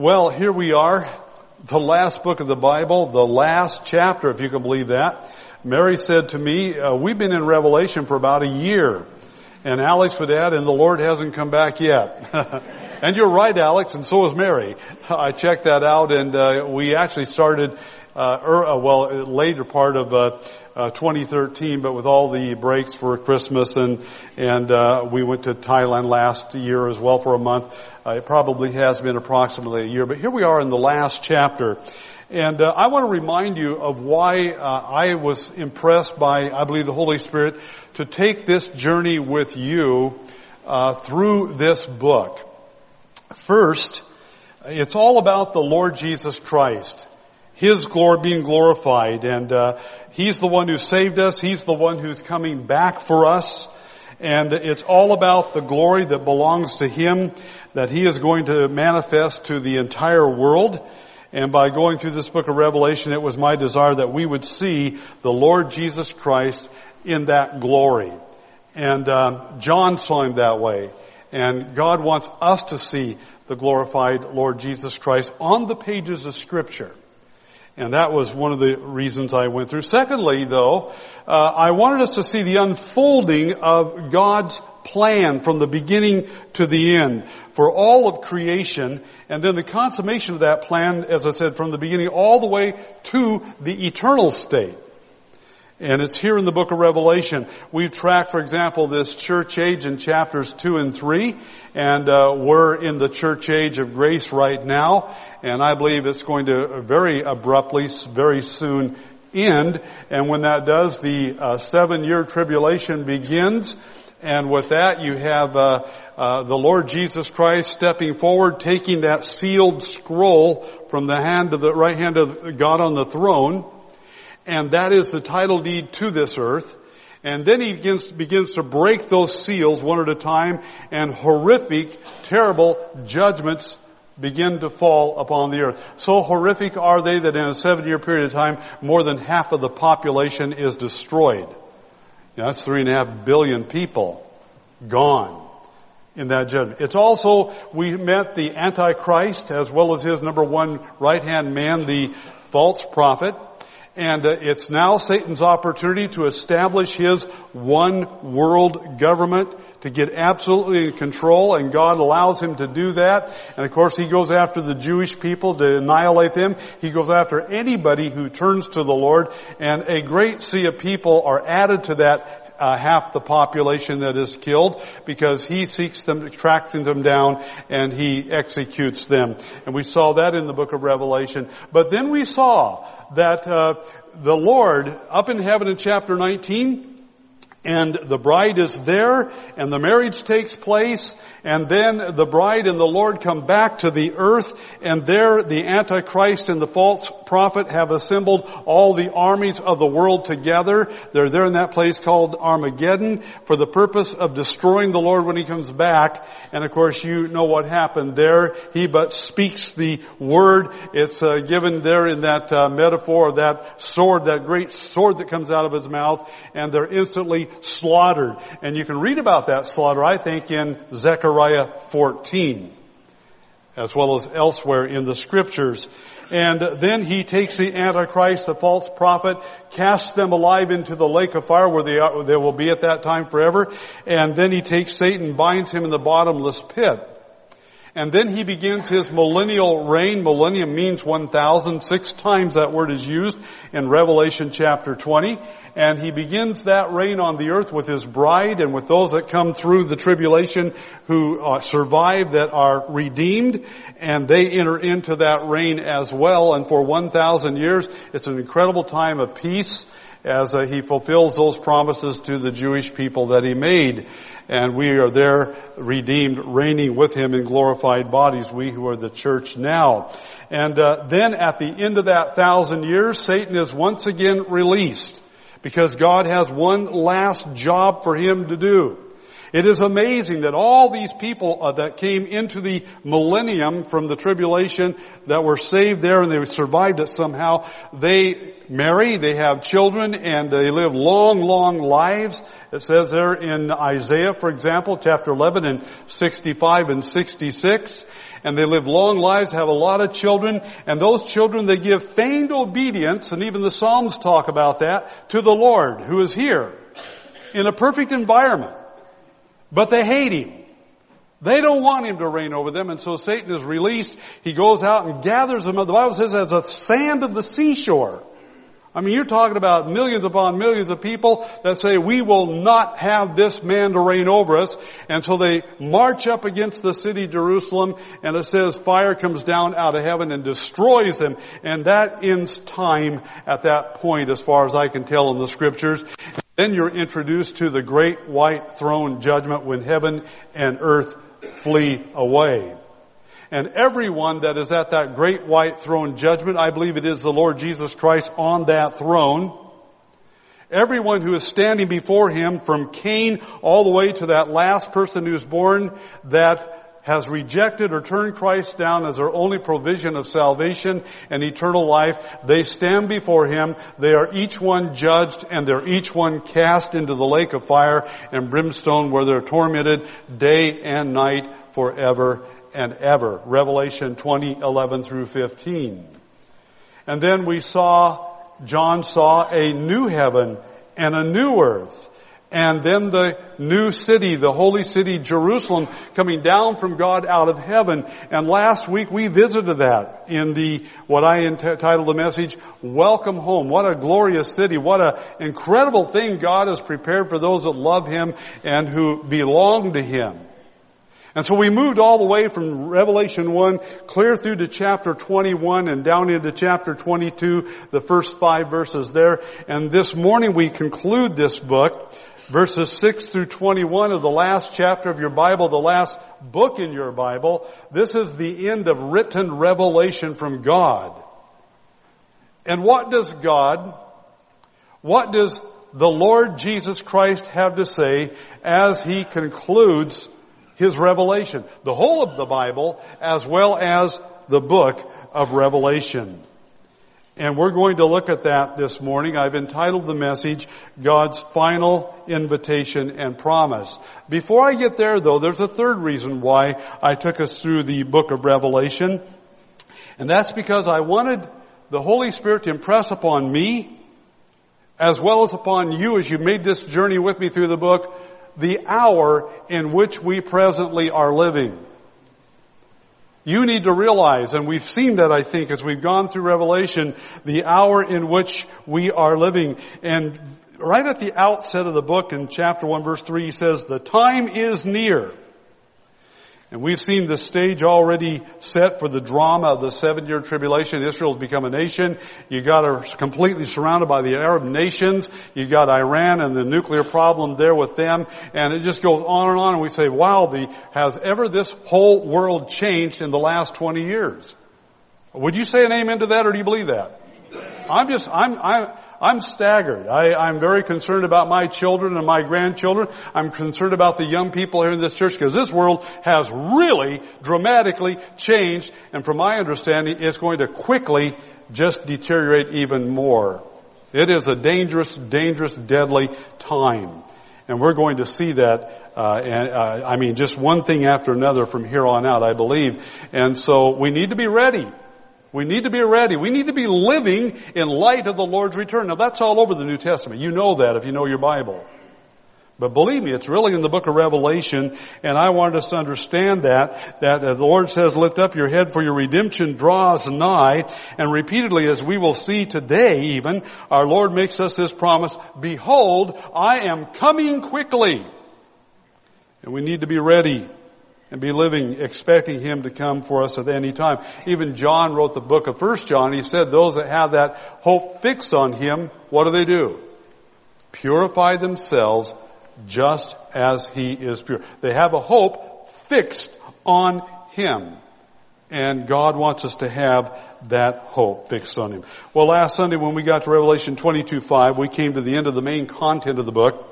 Well, here we are, the last book of the Bible, the last chapter, if you can believe that. Mary said to me, uh, we've been in Revelation for about a year. And Alex would add, and the Lord hasn't come back yet. and you're right, Alex, and so is Mary. I checked that out, and uh, we actually started, uh, er, uh well, later part of uh, uh, 2013, but with all the breaks for Christmas, and and uh, we went to Thailand last year as well for a month. It probably has been approximately a year, but here we are in the last chapter. And uh, I want to remind you of why uh, I was impressed by, I believe, the Holy Spirit to take this journey with you uh, through this book. First, it's all about the Lord Jesus Christ, His glory being glorified, and uh, He's the one who saved us. He's the one who's coming back for us, and it's all about the glory that belongs to Him that He is going to manifest to the entire world. And by going through this book of Revelation, it was my desire that we would see the Lord Jesus Christ in that glory. And um, John saw him that way. And God wants us to see the glorified Lord Jesus Christ on the pages of Scripture. And that was one of the reasons I went through. Secondly, though, uh, I wanted us to see the unfolding of God's plan from the beginning to the end for all of creation and then the consummation of that plan, as I said, from the beginning all the way to the eternal state. And it's here in the book of Revelation. We've tracked, for example, this church age in chapters 2 and 3, and uh, we're in the church age of grace right now, and I believe it's going to very abruptly, very soon end, and when that does, the uh, seven-year tribulation begins, and with that, you have uh, uh, the Lord Jesus Christ stepping forward, taking that sealed scroll from the hand of the right hand of God on the throne, and that is the title deed to this earth. And then he begins, begins to break those seals one at a time, and horrific, terrible judgments begin to fall upon the earth. So horrific are they that in a seven year period of time, more than half of the population is destroyed. Know, that's three and a half billion people gone in that judgment. It's also, we met the Antichrist as well as his number one right hand man, the false prophet. And uh, it's now Satan's opportunity to establish his one world government to get absolutely in control and God allows him to do that. And of course he goes after the Jewish people to annihilate them. He goes after anybody who turns to the Lord and a great sea of people are added to that uh, half the population that is killed because he seeks them, tracks them down, and he executes them. And we saw that in the book of Revelation. But then we saw that uh, the Lord, up in heaven in chapter 19, and the bride is there, and the marriage takes place, and then the bride and the Lord come back to the earth, and there the Antichrist and the false prophet have assembled all the armies of the world together. They're there in that place called Armageddon for the purpose of destroying the Lord when He comes back. And of course you know what happened there. He but speaks the word. It's uh, given there in that uh, metaphor that sword, that great sword that comes out of His mouth, and they're instantly slaughtered. And you can read about that slaughter, I think, in Zechariah 14, as well as elsewhere in the scriptures. And then he takes the Antichrist, the false prophet, casts them alive into the lake of fire where they, are, they will be at that time forever. And then he takes Satan, binds him in the bottomless pit. And then he begins his millennial reign. Millennium means 1,000. Six times that word is used in Revelation chapter 20 and he begins that reign on the earth with his bride and with those that come through the tribulation who uh, survive that are redeemed and they enter into that reign as well and for 1,000 years it's an incredible time of peace as uh, he fulfills those promises to the Jewish people that he made. And we are there redeemed, reigning with him in glorified bodies, we who are the church now. And uh, then at the end of that thousand years, Satan is once again released because God has one last job for him to do. It is amazing that all these people uh, that came into the millennium from the tribulation that were saved there and they survived it somehow, they marry, they have children, and they live long, long lives. It says there in Isaiah, for example, chapter 11 and 65 and 66. and they live long lives, have a lot of children, and those children they give feigned obedience, and even the Psalms talk about that, to the Lord who is here in a perfect environment. But they hate Him. They don't want Him to reign over them, and so Satan is released. He goes out and gathers them. The Bible says as a sand of the seashore. I mean, you're talking about millions upon millions of people that say, we will not have this man to reign over us. And so they march up against the city Jerusalem, and it says fire comes down out of heaven and destroys them. And that ends time at that point, as far as I can tell in the scriptures. Then you're introduced to the great white throne judgment when heaven and earth flee away. And everyone that is at that great white throne judgment, I believe it is the Lord Jesus Christ on that throne. Everyone who is standing before Him from Cain all the way to that last person who's born that has rejected or turned Christ down as their only provision of salvation and eternal life, they stand before Him. They are each one judged and they're each one cast into the lake of fire and brimstone where they're tormented day and night forever and ever. Revelation 20, 11 through 15. And then we saw, John saw a new heaven and a new earth. And then the new city, the holy city Jerusalem coming down from God out of heaven. And last week we visited that in the, what I entitled the message, Welcome Home. What a glorious city. What an incredible thing God has prepared for those that love Him and who belong to Him. And so we moved all the way from Revelation 1 clear through to chapter 21 and down into chapter 22, the first five verses there. And this morning we conclude this book, verses 6 through 21 of the last chapter of your Bible, the last book in your Bible. This is the end of written revelation from God. And what does God, what does the Lord Jesus Christ have to say as he concludes his revelation. The whole of the Bible as well as the book of Revelation. And we're going to look at that this morning. I've entitled the message, God's Final Invitation and Promise. Before I get there though, there's a third reason why I took us through the book of Revelation. And that's because I wanted the Holy Spirit to impress upon me, as well as upon you as you made this journey with me through the book, the hour in which we presently are living. You need to realize, and we've seen that I think as we've gone through Revelation, the hour in which we are living. And right at the outset of the book in chapter 1 verse 3 he says, the time is near. And we've seen the stage already set for the drama of the seven year tribulation. Israel's become a nation. You got her completely surrounded by the Arab nations. You got Iran and the nuclear problem there with them. And it just goes on and on. And we say, wow, the, has ever this whole world changed in the last 20 years? Would you say an amen to that or do you believe that? I'm just, I'm, I'm, I'm staggered. I, am very concerned about my children and my grandchildren. I'm concerned about the young people here in this church because this world has really dramatically changed and from my understanding it's going to quickly just deteriorate even more. It is a dangerous, dangerous, deadly time. And we're going to see that, uh, and, uh, I mean, just one thing after another from here on out, I believe. And so we need to be ready. We need to be ready. We need to be living in light of the Lord's return. Now that's all over the New Testament. You know that if you know your Bible. But believe me, it's really in the book of Revelation, and I wanted us to understand that, that the Lord says, lift up your head for your redemption draws nigh, and repeatedly as we will see today even, our Lord makes us this promise, behold, I am coming quickly. And we need to be ready and be living expecting Him to come for us at any time. Even John wrote the book of First John. He said those that have that hope fixed on Him, what do they do? Purify themselves just as He is pure. They have a hope fixed on Him. And God wants us to have that hope fixed on Him. Well, last Sunday when we got to Revelation 22, 5, we came to the end of the main content of the book.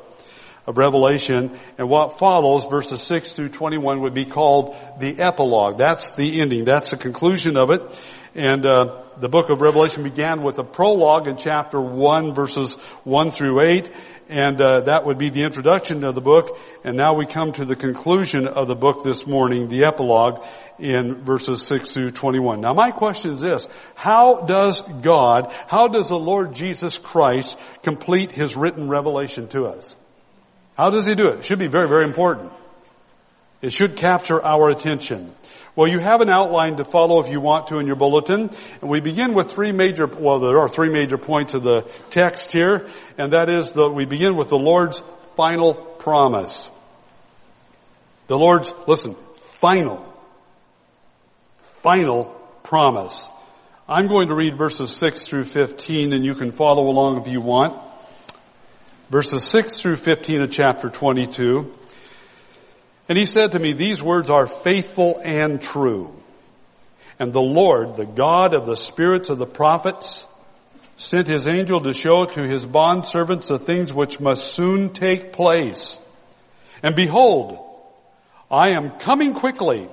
Of Revelation, and what follows, verses 6 through 21, would be called the epilogue. That's the ending. That's the conclusion of it. And uh, the book of Revelation began with a prologue in chapter 1, verses 1 through 8, and uh, that would be the introduction of the book. And now we come to the conclusion of the book this morning, the epilogue, in verses 6 through 21. Now my question is this, how does God, how does the Lord Jesus Christ complete His written revelation to us? How does He do it? It should be very, very important. It should capture our attention. Well, you have an outline to follow if you want to in your bulletin. And we begin with three major, well, there are three major points of the text here. And that is that we begin with the Lord's final promise. The Lord's, listen, final final promise. I'm going to read verses 6 through 15 and you can follow along if you want. Verses 6 through 15 of chapter 22. And he said to me, these words are faithful and true. And the Lord, the God of the spirits of the prophets, sent his angel to show to his bondservants the things which must soon take place. And behold, I am coming quickly.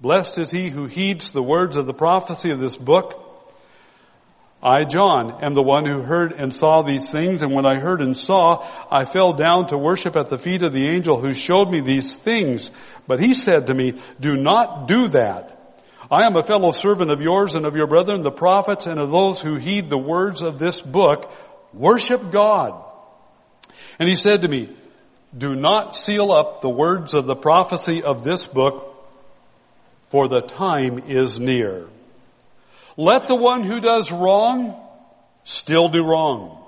Blessed is he who heeds the words of the prophecy of this book. I, John, am the one who heard and saw these things, and when I heard and saw, I fell down to worship at the feet of the angel who showed me these things. But he said to me, do not do that. I am a fellow servant of yours and of your brethren, the prophets, and of those who heed the words of this book. Worship God. And he said to me, do not seal up the words of the prophecy of this book, for the time is near. Let the one who does wrong still do wrong.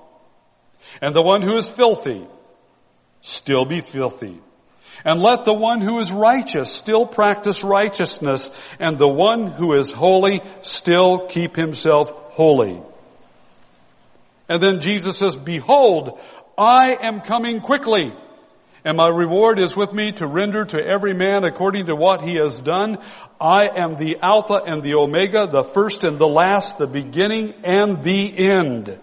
And the one who is filthy still be filthy. And let the one who is righteous still practice righteousness, and the one who is holy still keep himself holy. And then Jesus says, behold, I am coming quickly and my reward is with me to render to every man according to what he has done. I am the Alpha and the Omega, the first and the last, the beginning and the end.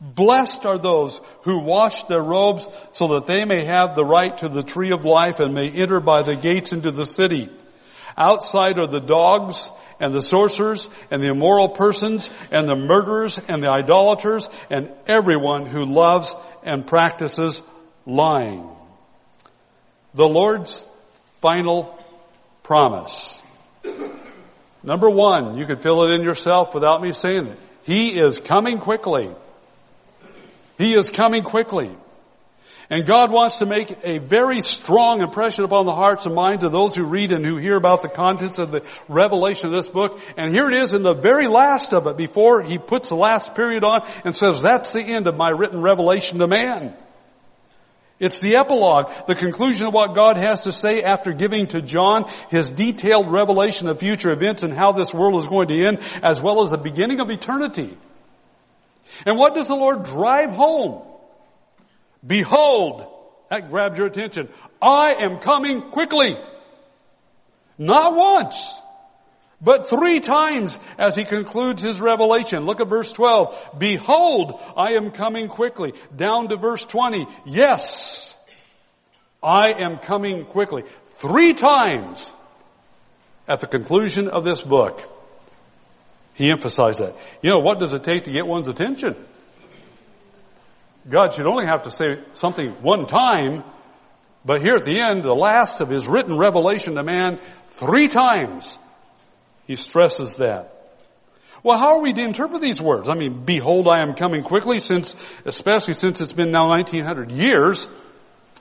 Blessed are those who wash their robes so that they may have the right to the tree of life and may enter by the gates into the city. Outside are the dogs and the sorcerers and the immoral persons and the murderers and the idolaters and everyone who loves and practices lying the Lord's final promise. Number one, you can fill it in yourself without me saying it. He is coming quickly. He is coming quickly. And God wants to make a very strong impression upon the hearts and minds of those who read and who hear about the contents of the revelation of this book. And here it is in the very last of it before he puts the last period on and says, that's the end of my written revelation to man. It's the epilogue, the conclusion of what God has to say after giving to John his detailed revelation of future events and how this world is going to end, as well as the beginning of eternity. And what does the Lord drive home? Behold, that grabs your attention. I am coming quickly. Not once. But three times as he concludes his revelation. Look at verse 12. Behold, I am coming quickly. Down to verse 20. Yes, I am coming quickly. Three times at the conclusion of this book, he emphasized that. You know, what does it take to get one's attention? God should only have to say something one time, but here at the end, the last of his written revelation to man, three times he stresses that. Well, how are we to interpret these words? I mean, behold, I am coming quickly since, especially since it's been now 1900 years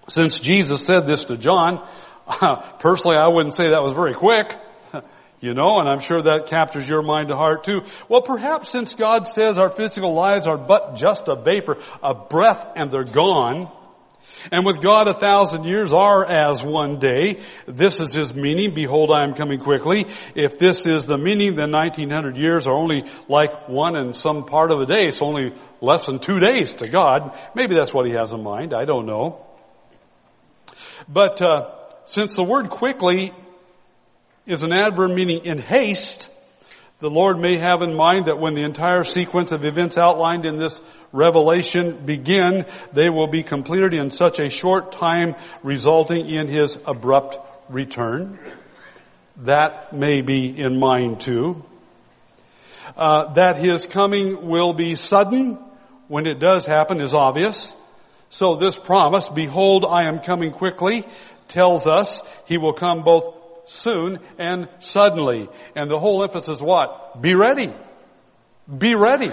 since Jesus said this to John. Personally, I wouldn't say that was very quick. You know, and I'm sure that captures your mind and heart too. Well, perhaps since God says our physical lives are but just a vapor, a breath, and they're gone, and with God a thousand years are as one day. This is his meaning. Behold, I am coming quickly. If this is the meaning, then 1900 years are only like one and some part of a day. It's only less than two days to God. Maybe that's what he has in mind. I don't know. But uh, since the word quickly is an adverb meaning in haste, the Lord may have in mind that when the entire sequence of events outlined in this revelation begin, they will be completed in such a short time resulting in his abrupt return. That may be in mind too. Uh, that his coming will be sudden when it does happen is obvious. So this promise, behold, I am coming quickly, tells us he will come both soon and suddenly. And the whole emphasis what? Be ready. Be ready.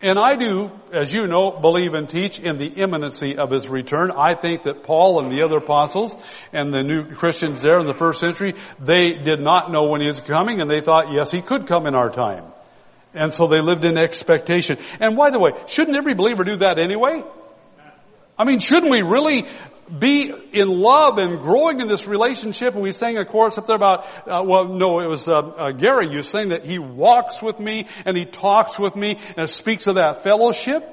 And I do, as you know, believe and teach in the imminency of his return. I think that Paul and the other apostles and the new Christians there in the first century, they did not know when he was coming and they thought, yes, he could come in our time. And so they lived in expectation. And by the way, shouldn't every believer do that anyway? I mean, shouldn't we really be in love and growing in this relationship. And we sang a chorus up there about, uh, well, no, it was uh, uh, Gary. You sang that he walks with me and he talks with me and speaks of that fellowship.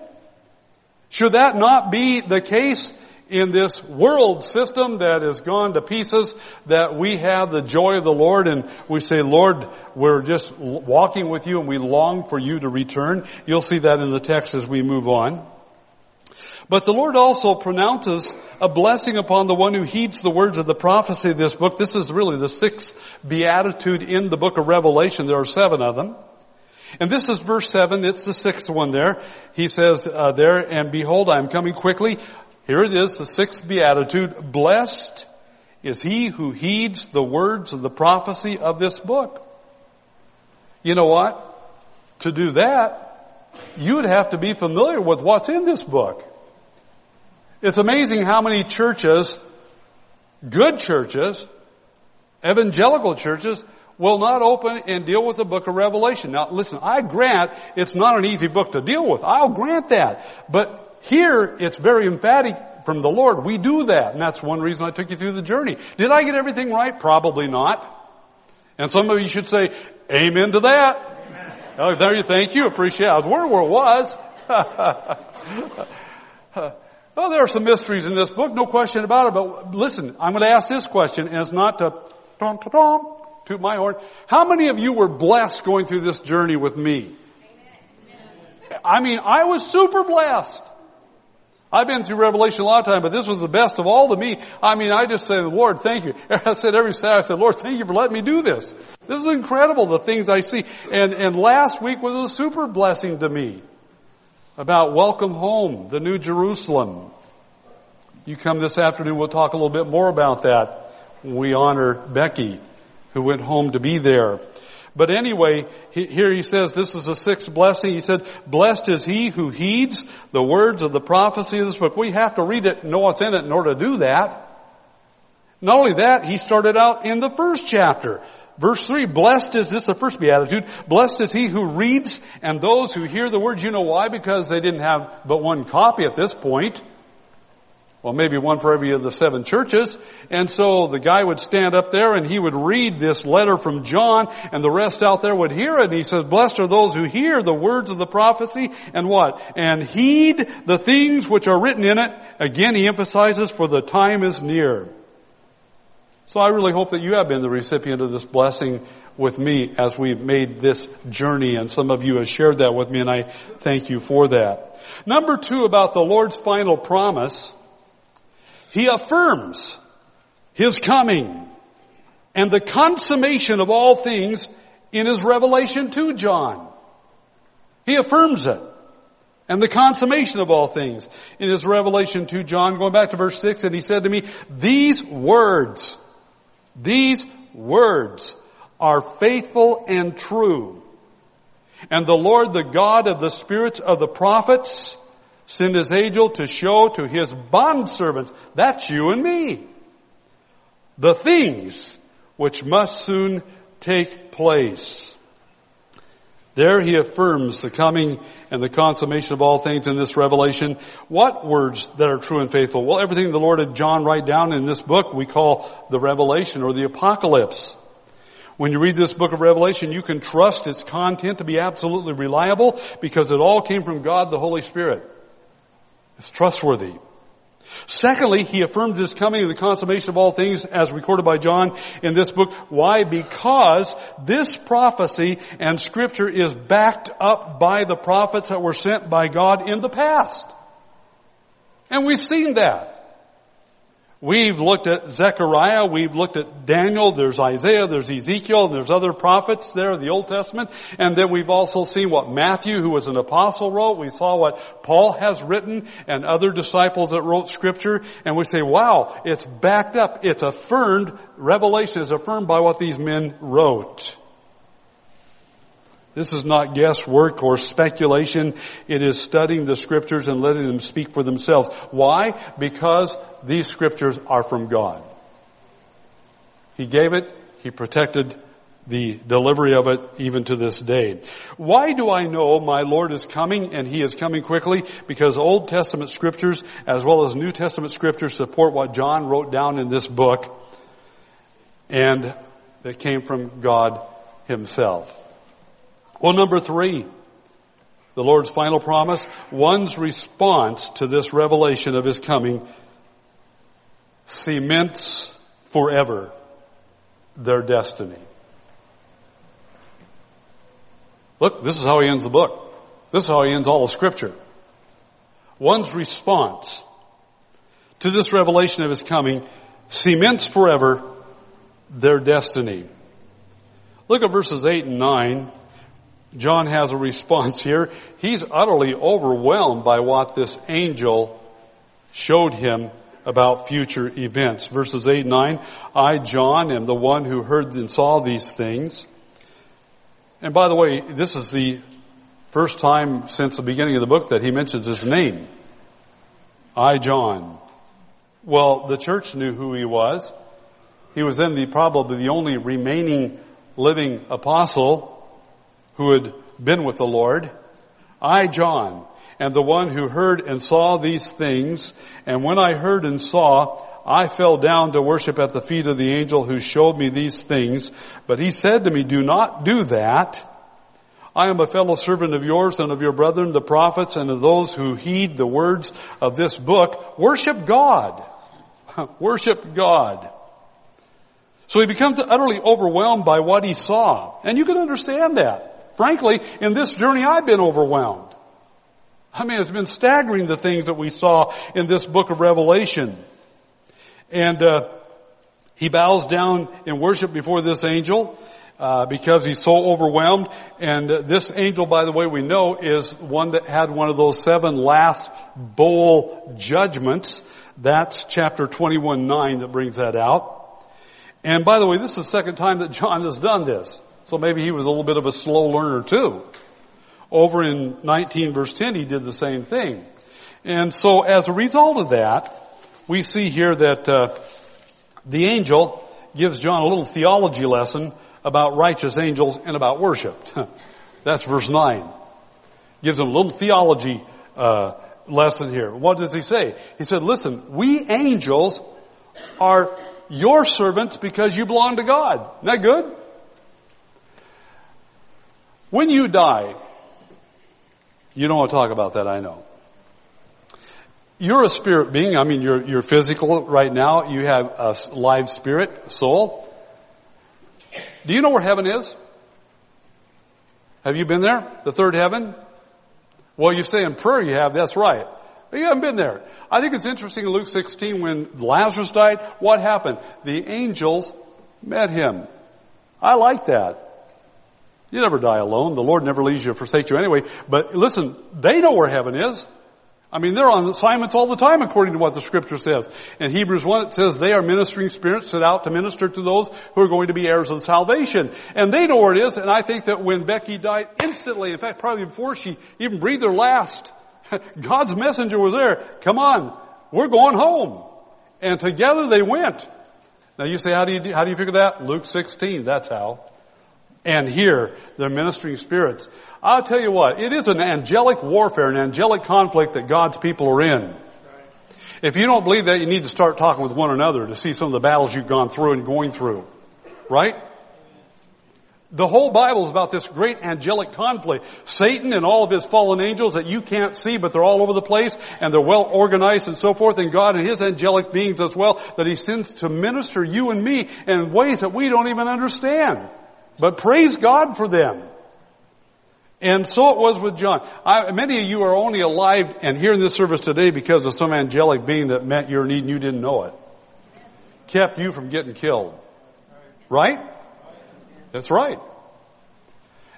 Should that not be the case in this world system that has gone to pieces that we have the joy of the Lord and we say, Lord, we're just walking with you and we long for you to return. You'll see that in the text as we move on. But the Lord also pronounces a blessing upon the one who heeds the words of the prophecy of this book. This is really the sixth beatitude in the book of Revelation. There are seven of them. And this is verse seven. It's the sixth one there. He says uh, there, and behold, I am coming quickly. Here it is, the sixth beatitude. Blessed is he who heeds the words of the prophecy of this book. You know what? To do that, you would have to be familiar with what's in this book. It's amazing how many churches, good churches, evangelical churches, will not open and deal with the book of Revelation. Now listen, I grant it's not an easy book to deal with. I'll grant that. But here it's very emphatic from the Lord. We do that. And that's one reason I took you through the journey. Did I get everything right? Probably not. And some of you should say, amen to that. Amen. Oh, there you, thank you, appreciate it. I was wondering where it was. Well, there are some mysteries in this book, no question about it, but listen, I'm going to ask this question, and it's not to tom, toot my horn. How many of you were blessed going through this journey with me? I mean, I was super blessed. I've been through Revelation a lot of times, but this was the best of all to me. I mean, I just said, Lord, thank you. I said every Saturday, I said, Lord, thank you for letting me do this. This is incredible, the things I see. And, and last week was a super blessing to me about Welcome Home, the New Jerusalem. You come this afternoon, we'll talk a little bit more about that. We honor Becky, who went home to be there. But anyway, here he says this is the sixth blessing. He said, blessed is he who heeds the words of the prophecy of this book. We have to read it and know what's in it in order to do that. Not only that, he started out in the first chapter. Verse 3, blessed is this, the first beatitude, blessed is he who reads and those who hear the words. You know why? Because they didn't have but one copy at this point. Well, maybe one for every of the seven churches. And so the guy would stand up there and he would read this letter from John and the rest out there would hear it. And he says, blessed are those who hear the words of the prophecy and what? And heed the things which are written in it. Again, he emphasizes, for the time is near. So I really hope that you have been the recipient of this blessing with me as we've made this journey and some of you have shared that with me and I thank you for that. Number two about the Lord's final promise, He affirms His coming and the consummation of all things in His revelation to John. He affirms it. And the consummation of all things in His revelation to John, going back to verse 6, and He said to me, these words these words are faithful and true. And the Lord, the God of the spirits of the prophets, sent his angel to show to his bondservants, that's you and me, the things which must soon take place. There he affirms the coming and the consummation of all things in this revelation. What words that are true and faithful? Well, everything the Lord had John write down in this book we call the revelation or the apocalypse. When you read this book of Revelation, you can trust its content to be absolutely reliable because it all came from God the Holy Spirit. It's trustworthy. Secondly, he affirmed his coming and the consummation of all things as recorded by John in this book. Why? Because this prophecy and scripture is backed up by the prophets that were sent by God in the past. And we've seen that. We've looked at Zechariah, we've looked at Daniel, there's Isaiah, there's Ezekiel, and there's other prophets there in the Old Testament. And then we've also seen what Matthew, who was an apostle, wrote. We saw what Paul has written and other disciples that wrote scripture. And we say, wow, it's backed up. It's affirmed. Revelation is affirmed by what these men wrote. This is not guesswork or speculation. It is studying the scriptures and letting them speak for themselves. Why? Because these scriptures are from God. He gave it. He protected the delivery of it even to this day. Why do I know my Lord is coming and He is coming quickly? Because Old Testament scriptures as well as New Testament scriptures support what John wrote down in this book and that came from God Himself. Well, number three, the Lord's final promise, one's response to this revelation of His coming cements forever their destiny. Look, this is how he ends the book. This is how he ends all of scripture. One's response to this revelation of his coming cements forever their destiny. Look at verses 8 and 9. John has a response here. He's utterly overwhelmed by what this angel showed him about future events. Verses 8 and 9, I, John, am the one who heard and saw these things. And by the way, this is the first time since the beginning of the book that he mentions his name. I, John. Well, the church knew who he was. He was then the, probably the only remaining living apostle who had been with the Lord. I, John, am the one who heard and saw these things, and when I heard and saw, I fell down to worship at the feet of the angel who showed me these things, but he said to me, do not do that. I am a fellow servant of yours and of your brethren, the prophets, and of those who heed the words of this book. Worship God. Worship God. So he becomes utterly overwhelmed by what he saw. And you can understand that. Frankly, in this journey I've been overwhelmed. I mean, it's been staggering the things that we saw in this book of Revelation. And uh, he bows down in worship before this angel uh, because he's so overwhelmed. And uh, this angel, by the way, we know is one that had one of those seven last bowl judgments. That's chapter 21, 9 that brings that out. And by the way, this is the second time that John has done this. So maybe he was a little bit of a slow learner too. Over in 19 verse 10, he did the same thing. And so as a result of that, we see here that uh, the angel gives John a little theology lesson about righteous angels and about worship. That's verse 9. Gives him a little theology uh, lesson here. What does he say? He said, listen, we angels are your servants because you belong to God. Isn't that good? When you die, you don't want to talk about that, I know. You're a spirit being. I mean, you're, you're physical right now. You have a live spirit, soul. Do you know where heaven is? Have you been there? The third heaven? Well, you say in prayer you have, that's right. But you haven't been there. I think it's interesting in Luke 16 when Lazarus died, what happened? The angels met him. I like that. You never die alone. The Lord never leaves you or forsakes you anyway. But listen, they know where heaven is. I mean, they're on assignments all the time according to what the scripture says. In Hebrews 1 it says they are ministering spirits set out to minister to those who are going to be heirs of salvation. And they know where it is, and I think that when Becky died instantly, in fact probably before she even breathed her last, God's messenger was there. Come on, we're going home. And together they went. Now you say, how do you, how do you figure that? Luke 16, that's how and here they're ministering spirits. I'll tell you what, it is an angelic warfare, an angelic conflict that God's people are in. If you don't believe that, you need to start talking with one another to see some of the battles you've gone through and going through. Right? The whole Bible is about this great angelic conflict. Satan and all of his fallen angels that you can't see, but they're all over the place and they're well organized and so forth, and God and his angelic beings as well that he sends to minister you and me in ways that we don't even understand. But praise God for them. And so it was with John. I, many of you are only alive and here in this service today because of some angelic being that met your need and you didn't know it. Kept you from getting killed. Right? That's right.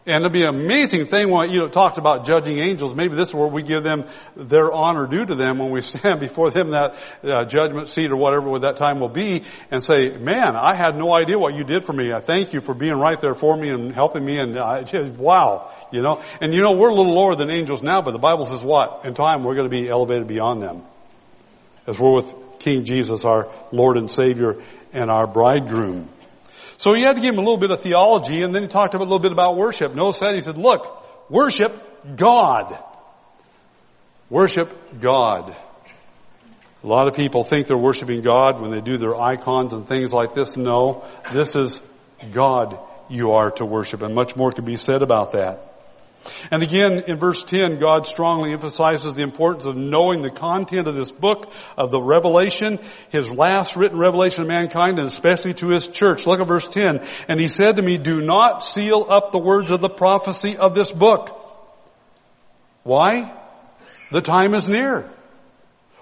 And it'll be an amazing thing when you know, talked about judging angels. Maybe this is where we give them their honor due to them when we stand before them that uh, judgment seat or whatever that time will be and say, man, I had no idea what you did for me. I thank you for being right there for me and helping me and I just, wow, you know. And you know, we're a little lower than angels now, but the Bible says what? In time we're going to be elevated beyond them. As we're with King Jesus, our Lord and Savior and our bridegroom. So he had to give him a little bit of theology and then he talked a little bit about worship. Notice that he said, look, worship God. Worship God. A lot of people think they're worshiping God when they do their icons and things like this. No, this is God you are to worship and much more can be said about that. And again, in verse 10, God strongly emphasizes the importance of knowing the content of this book of the revelation, his last written revelation of mankind, and especially to his church. Look at verse 10. And he said to me, do not seal up the words of the prophecy of this book. Why? The time is near.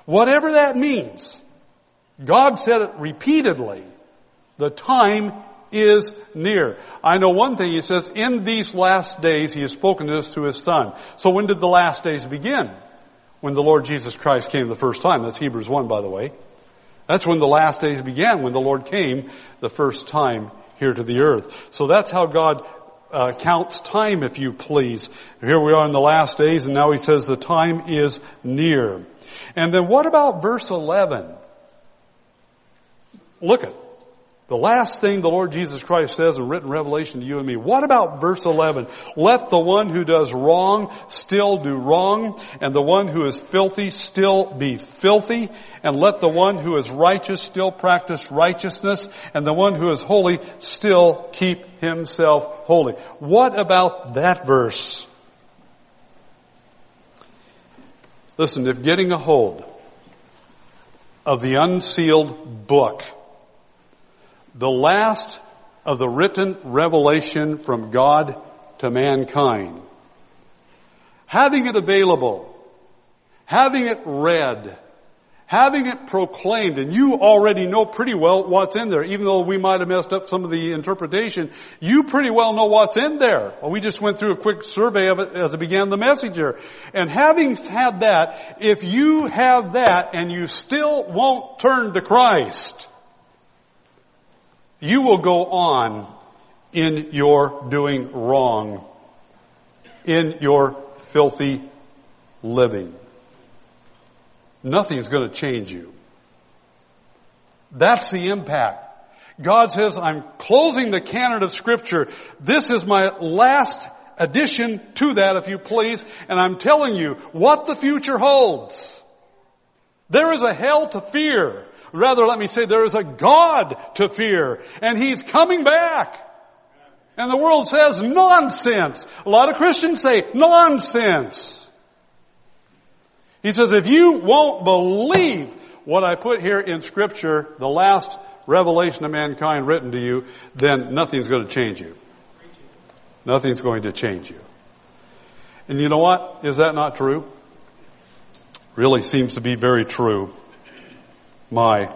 Whatever that means, God said it repeatedly. The time is near. I know one thing, he says, in these last days he has spoken this to his son. So when did the last days begin? When the Lord Jesus Christ came the first time. That's Hebrews 1, by the way. That's when the last days began, when the Lord came the first time here to the earth. So that's how God uh, counts time, if you please. Here we are in the last days, and now he says the time is near. And then what about verse 11? Look at the last thing the Lord Jesus Christ says in written revelation to you and me. What about verse 11? Let the one who does wrong still do wrong, and the one who is filthy still be filthy, and let the one who is righteous still practice righteousness, and the one who is holy still keep himself holy. What about that verse? Listen, if getting a hold of the unsealed book the last of the written revelation from God to mankind. Having it available, having it read, having it proclaimed, and you already know pretty well what's in there, even though we might have messed up some of the interpretation, you pretty well know what's in there. We just went through a quick survey of it as it began the message here. And having had that, if you have that and you still won't turn to Christ, you will go on in your doing wrong, in your filthy living. Nothing's going to change you. That's the impact. God says, I'm closing the canon of scripture. This is my last addition to that, if you please, and I'm telling you what the future holds. There is a hell to fear. Rather, let me say there is a God to fear, and He's coming back. And the world says nonsense. A lot of Christians say nonsense. He says, if you won't believe what I put here in scripture, the last revelation of mankind written to you, then nothing's going to change you. Nothing's going to change you. And you know what? Is that not true? Really seems to be very true my.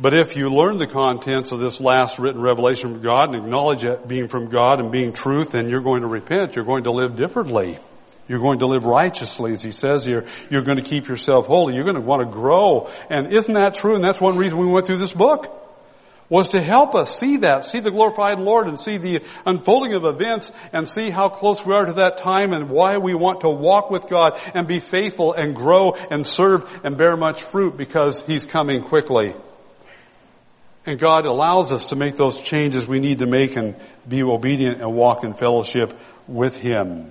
But if you learn the contents of this last written revelation from God and acknowledge it being from God and being truth, then you're going to repent. You're going to live differently. You're going to live righteously, as he says here. You're going to keep yourself holy. You're going to want to grow. And isn't that true? And that's one reason we went through this book was to help us see that, see the glorified Lord and see the unfolding of events and see how close we are to that time and why we want to walk with God and be faithful and grow and serve and bear much fruit because He's coming quickly. And God allows us to make those changes we need to make and be obedient and walk in fellowship with Him.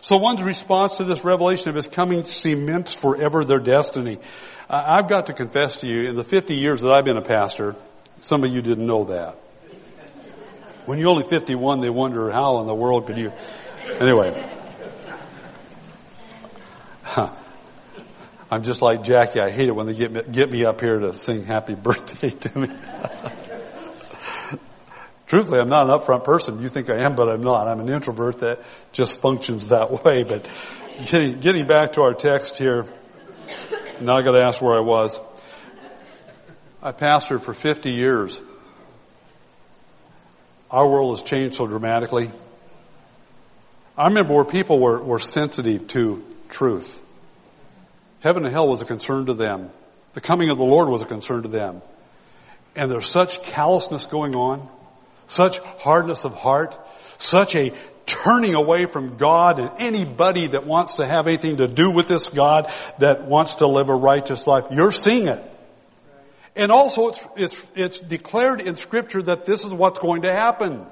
So one's response to this revelation of His coming cements forever their destiny. I've got to confess to you, in the 50 years that I've been a pastor, some of you didn't know that. When you're only 51, they wonder how in the world could you. Anyway. Huh. I'm just like Jackie. I hate it when they get me, get me up here to sing happy birthday to me. Truthfully, I'm not an upfront person. You think I am, but I'm not. I'm an introvert that just functions that way. But getting, getting back to our text here, now I gotta ask where I was. I pastored for 50 years. Our world has changed so dramatically. I remember where people were, were sensitive to truth. Heaven and hell was a concern to them. The coming of the Lord was a concern to them. And there's such callousness going on, such hardness of heart, such a turning away from God and anybody that wants to have anything to do with this God that wants to live a righteous life. You're seeing it. And also it's, it's, it's declared in scripture that this is what's going to happen.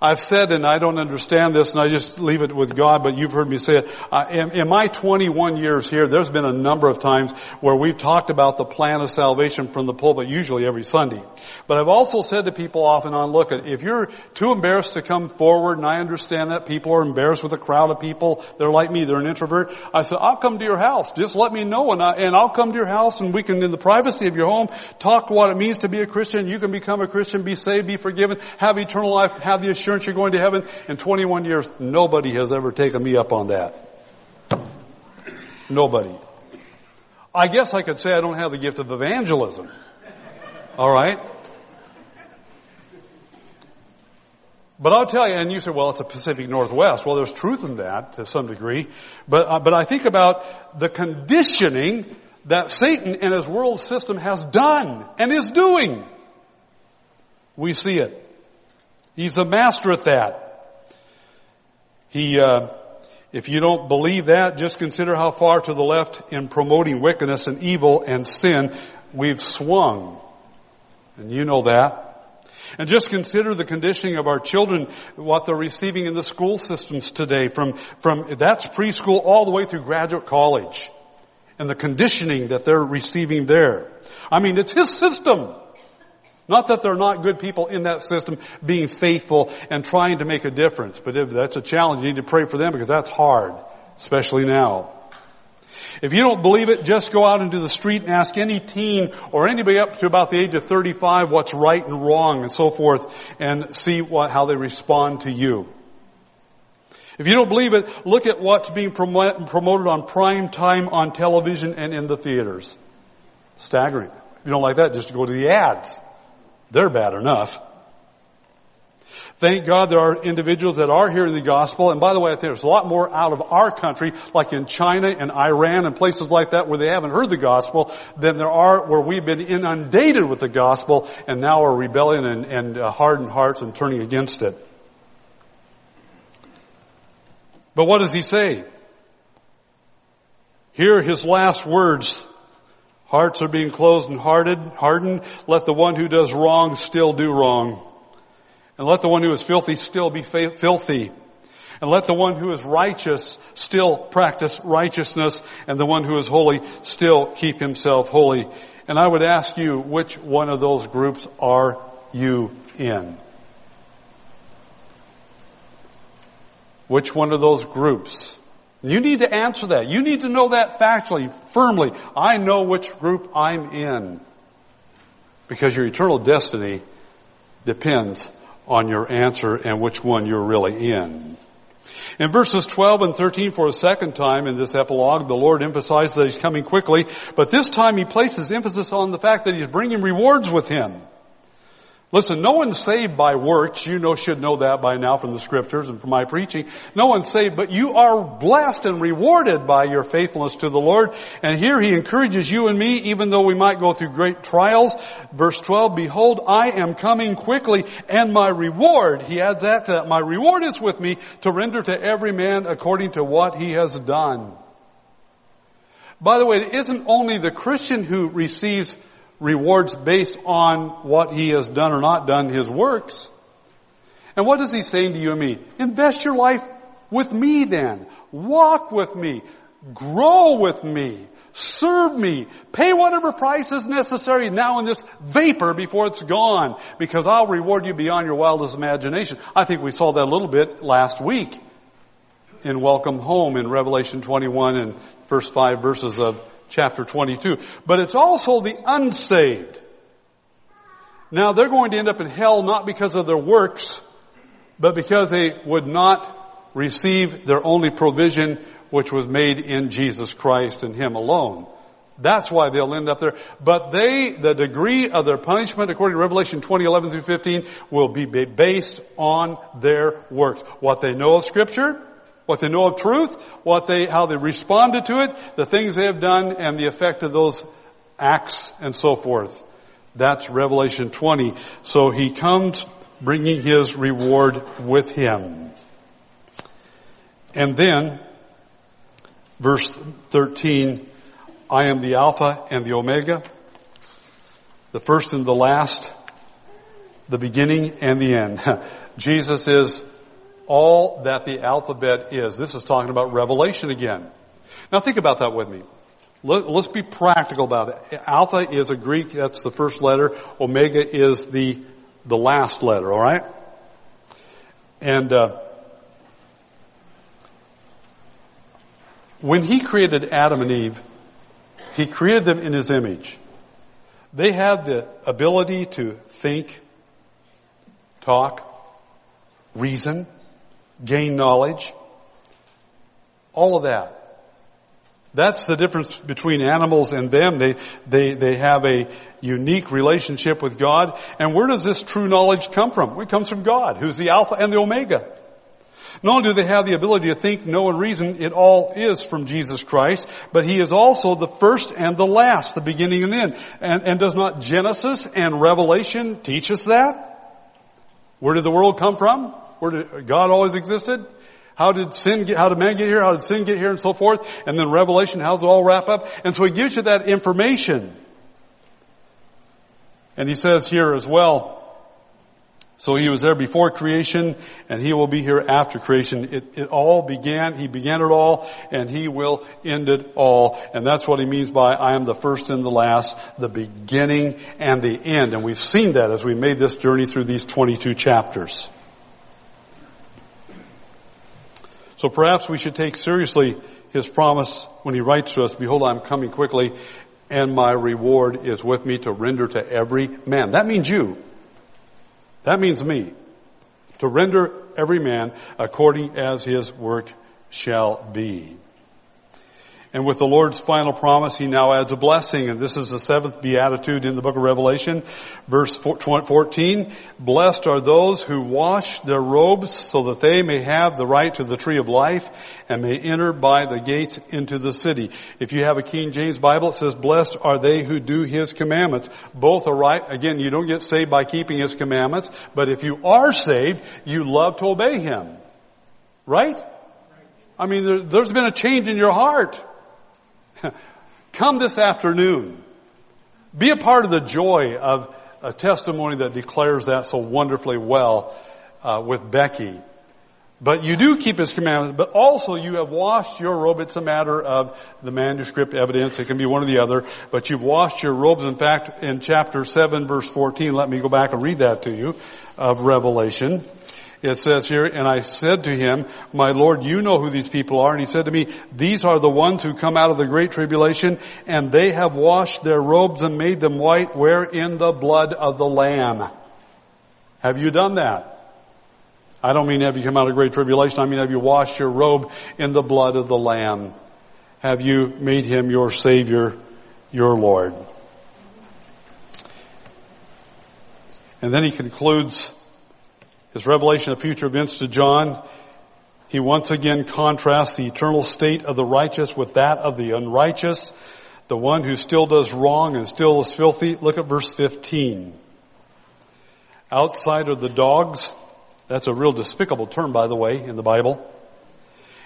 I've said, and I don't understand this, and I just leave it with God, but you've heard me say it. Uh, in, in, my 21 years here, there's been a number of times where we've talked about the plan of salvation from the pulpit, usually every Sunday. But I've also said to people off and on, look, if you're too embarrassed to come forward, and I understand that people are embarrassed with a crowd of people, they're like me, they're an introvert. I said, I'll come to your house. Just let me know, and, I, and I'll come to your house, and we can, in the privacy of your home, talk what it means to be a Christian. You can become a Christian, be saved, be forgiven, have eternal life, have the assurance assurance you're going to heaven. In 21 years, nobody has ever taken me up on that. Nobody. I guess I could say I don't have the gift of evangelism. All right? But I'll tell you, and you say, well, it's a Pacific Northwest. Well, there's truth in that to some degree. But, uh, but I think about the conditioning that Satan and his world system has done and is doing. We see it. He's a master at that. He, uh, if you don't believe that, just consider how far to the left in promoting wickedness and evil and sin we've swung. And you know that. And just consider the conditioning of our children, what they're receiving in the school systems today from, from, that's preschool all the way through graduate college. And the conditioning that they're receiving there. I mean, it's his system. Not that they're not good people in that system being faithful and trying to make a difference, but if that's a challenge, you need to pray for them because that's hard, especially now. If you don't believe it, just go out into the street and ask any teen or anybody up to about the age of 35 what's right and wrong and so forth and see what, how they respond to you. If you don't believe it, look at what's being promoted on prime time on television and in the theaters. Staggering. If you don't like that, just go to the ads. They're bad enough. Thank God there are individuals that are hearing the gospel. And by the way, I think there's a lot more out of our country, like in China and Iran and places like that where they haven't heard the gospel than there are where we've been inundated with the gospel and now are rebelling and, and uh, hardened hearts and turning against it. But what does he say? Here are his last words Hearts are being closed and hardened. Let the one who does wrong still do wrong. And let the one who is filthy still be filthy. And let the one who is righteous still practice righteousness. And the one who is holy still keep himself holy. And I would ask you, which one of those groups are you in? Which one of those groups you need to answer that. You need to know that factually, firmly. I know which group I'm in. Because your eternal destiny depends on your answer and which one you're really in. In verses 12 and 13 for a second time in this epilogue, the Lord emphasizes that He's coming quickly, but this time He places emphasis on the fact that He's bringing rewards with Him. Listen, no one's saved by works. You know, should know that by now from the scriptures and from my preaching. No one's saved, but you are blessed and rewarded by your faithfulness to the Lord. And here he encourages you and me, even though we might go through great trials. Verse 12, behold, I am coming quickly and my reward, he adds that to that, my reward is with me to render to every man according to what he has done. By the way, it isn't only the Christian who receives rewards based on what he has done or not done, his works. And what is he saying to you and me? Invest your life with me then. Walk with me. Grow with me. Serve me. Pay whatever price is necessary now in this vapor before it's gone because I'll reward you beyond your wildest imagination. I think we saw that a little bit last week in Welcome Home in Revelation 21 and first five verses of chapter 22. But it's also the unsaved. Now they're going to end up in hell not because of their works, but because they would not receive their only provision which was made in Jesus Christ and Him alone. That's why they'll end up there. But they, the degree of their punishment, according to Revelation 20, 11 through 15, will be based on their works. What they know of Scripture, what they know of truth, what they, how they responded to it, the things they have done, and the effect of those acts and so forth. That's Revelation 20. So he comes bringing his reward with him. And then, verse 13, I am the Alpha and the Omega, the first and the last, the beginning and the end. Jesus is all that the alphabet is. This is talking about revelation again. Now think about that with me. Let, us be practical about it. Alpha is a Greek, that's the first letter. Omega is the, the last letter, alright? And, uh, when he created Adam and Eve, he created them in his image. They had the ability to think, talk, reason, gain knowledge. All of that. That's the difference between animals and them. They, they, they have a unique relationship with God. And where does this true knowledge come from? It comes from God, who's the Alpha and the Omega. Not only do they have the ability to think, know, and reason, it all is from Jesus Christ, but He is also the first and the last, the beginning and the end. And, and does not Genesis and Revelation teach us that? Where did the world come from? Where did God always existed? How did sin get, how did man get here? How did sin get here and so forth? And then Revelation, how does it all wrap up? And so he gives you that information. And he says here as well, so he was there before creation and he will be here after creation. It, it all began, he began it all and he will end it all. And that's what he means by I am the first and the last, the beginning and the end. And we've seen that as we made this journey through these 22 chapters. So perhaps we should take seriously his promise when he writes to us, behold, I'm coming quickly and my reward is with me to render to every man. That means you. That means me. To render every man according as his work shall be. And with the Lord's final promise, He now adds a blessing, and this is the seventh beatitude in the book of Revelation, verse 14. Blessed are those who wash their robes so that they may have the right to the tree of life and may enter by the gates into the city. If you have a King James Bible, it says, blessed are they who do His commandments. Both are right. Again, you don't get saved by keeping His commandments, but if you are saved, you love to obey Him. Right? I mean, there, there's been a change in your heart. Come this afternoon. Be a part of the joy of a testimony that declares that so wonderfully well uh, with Becky. But you do keep his commandments, but also you have washed your robe. It's a matter of the manuscript evidence. It can be one or the other, but you've washed your robes. In fact, in chapter 7 verse 14, let me go back and read that to you, of Revelation it says here, and I said to him, my Lord, you know who these people are. And he said to me, these are the ones who come out of the great tribulation and they have washed their robes and made them white where in the blood of the Lamb. Have you done that? I don't mean have you come out of great tribulation. I mean have you washed your robe in the blood of the Lamb? Have you made him your Savior, your Lord? And then he concludes his revelation of future events to John, he once again contrasts the eternal state of the righteous with that of the unrighteous, the one who still does wrong and still is filthy. Look at verse 15. Outside are the dogs. That's a real despicable term, by the way, in the Bible.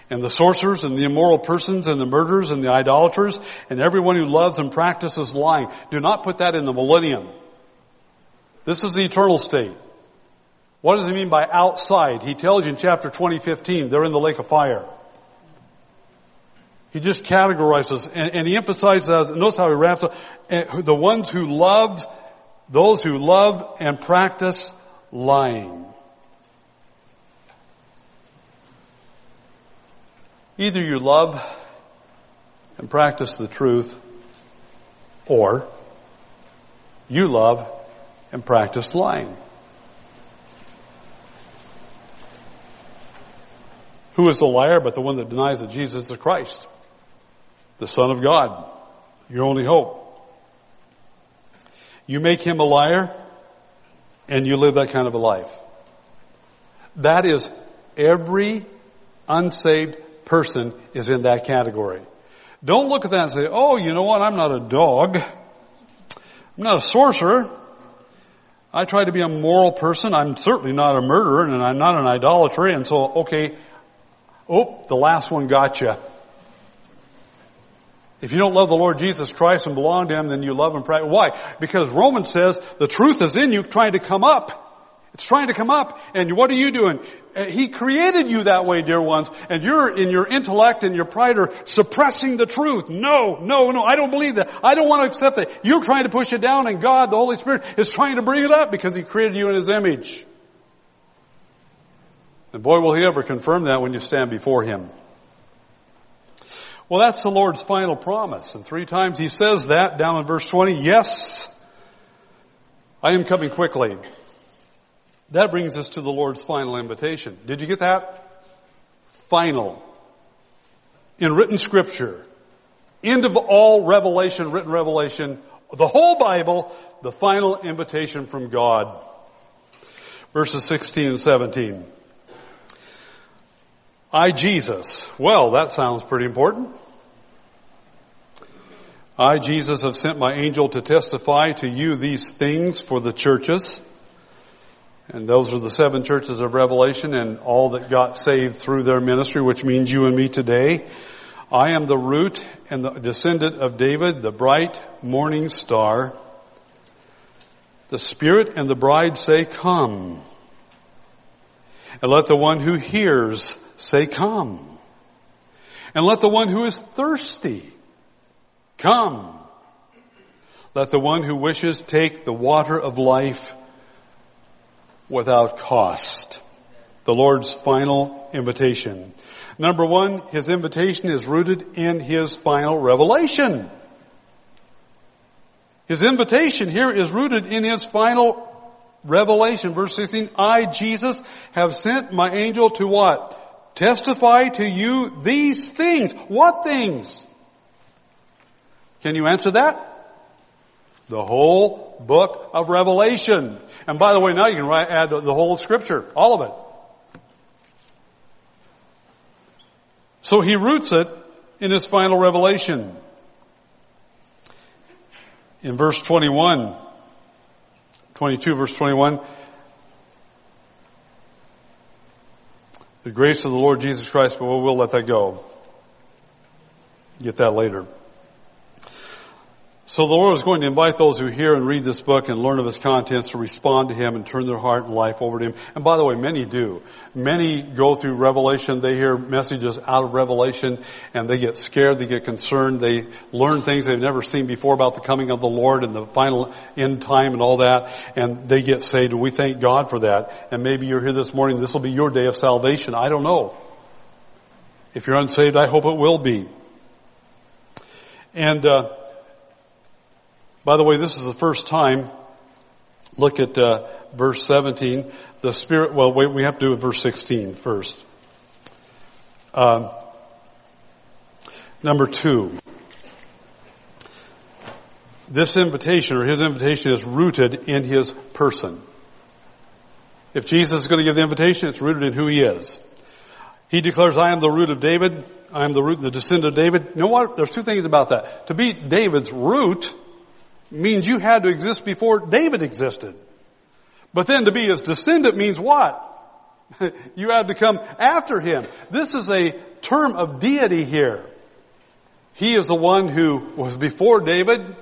And the sorcerers and the immoral persons and the murderers and the idolaters and everyone who loves and practices lying. Do not put that in the millennium. This is the eternal state. What does he mean by outside? He tells you in chapter 20, 15, they're in the lake of fire. He just categorizes and, and he emphasizes, notice how he wraps up, eh, the ones who love, those who love and practice lying. Either you love and practice the truth, or you love and practice lying. Who is the liar but the one that denies that Jesus is the Christ, the Son of God, your only hope? You make him a liar and you live that kind of a life. That is every unsaved person is in that category. Don't look at that and say, oh, you know what? I'm not a dog. I'm not a sorcerer. I try to be a moral person. I'm certainly not a murderer and I'm not an idolater. And so, okay, oh, the last one got you. If you don't love the Lord Jesus Christ and belong to Him, then you love and Him. Why? Because Romans says the truth is in you trying to come up. It's trying to come up. And what are you doing? Uh, he created you that way, dear ones. And you're in your intellect and your pride are suppressing the truth. No, no, no, I don't believe that. I don't want to accept that. You're trying to push it down and God, the Holy Spirit, is trying to bring it up because He created you in His image. And boy, will He ever confirm that when you stand before Him. Well, that's the Lord's final promise. And three times He says that down in verse 20. Yes, I am coming quickly. That brings us to the Lord's final invitation. Did you get that? Final. In written scripture. End of all revelation, written revelation, the whole Bible, the final invitation from God. Verses 16 and 17. I, Jesus. Well, that sounds pretty important. I, Jesus, have sent my angel to testify to you these things for the churches. And those are the seven churches of Revelation and all that got saved through their ministry, which means you and me today. I am the root and the descendant of David, the bright morning star. The Spirit and the bride say, come. And let the one who hears say, come. And let the one who is thirsty come. Let the one who wishes take the water of life without cost. The Lord's final invitation. Number one, His invitation is rooted in His final revelation. His invitation here is rooted in His final revelation. Verse 16, I, Jesus, have sent my angel to what? Testify to you these things. What things? Can you answer that? The whole book of Revelation. And by the way, now you can add the whole Scripture, all of it. So he roots it in his final revelation. In verse 21, 22 verse 21, the grace of the Lord Jesus Christ, but we'll let that go. Get that later. So the Lord is going to invite those who hear and read this book and learn of its contents to respond to Him and turn their heart and life over to Him. And by the way, many do. Many go through Revelation, they hear messages out of Revelation, and they get scared, they get concerned, they learn things they've never seen before about the coming of the Lord and the final end time and all that, and they get saved, we thank God for that. And maybe you're here this morning, this will be your day of salvation. I don't know. If you're unsaved, I hope it will be. And, uh, by the way, this is the first time. Look at uh, verse 17. The Spirit, well, wait, we have to do verse 16 first. Um, number two. This invitation, or his invitation, is rooted in his person. If Jesus is going to give the invitation, it's rooted in who he is. He declares, I am the root of David. I am the root, the descendant of David. You know what? There's two things about that. To be David's root, means you had to exist before David existed. But then to be his descendant means what? you had to come after him. This is a term of deity here. He is the one who was before David,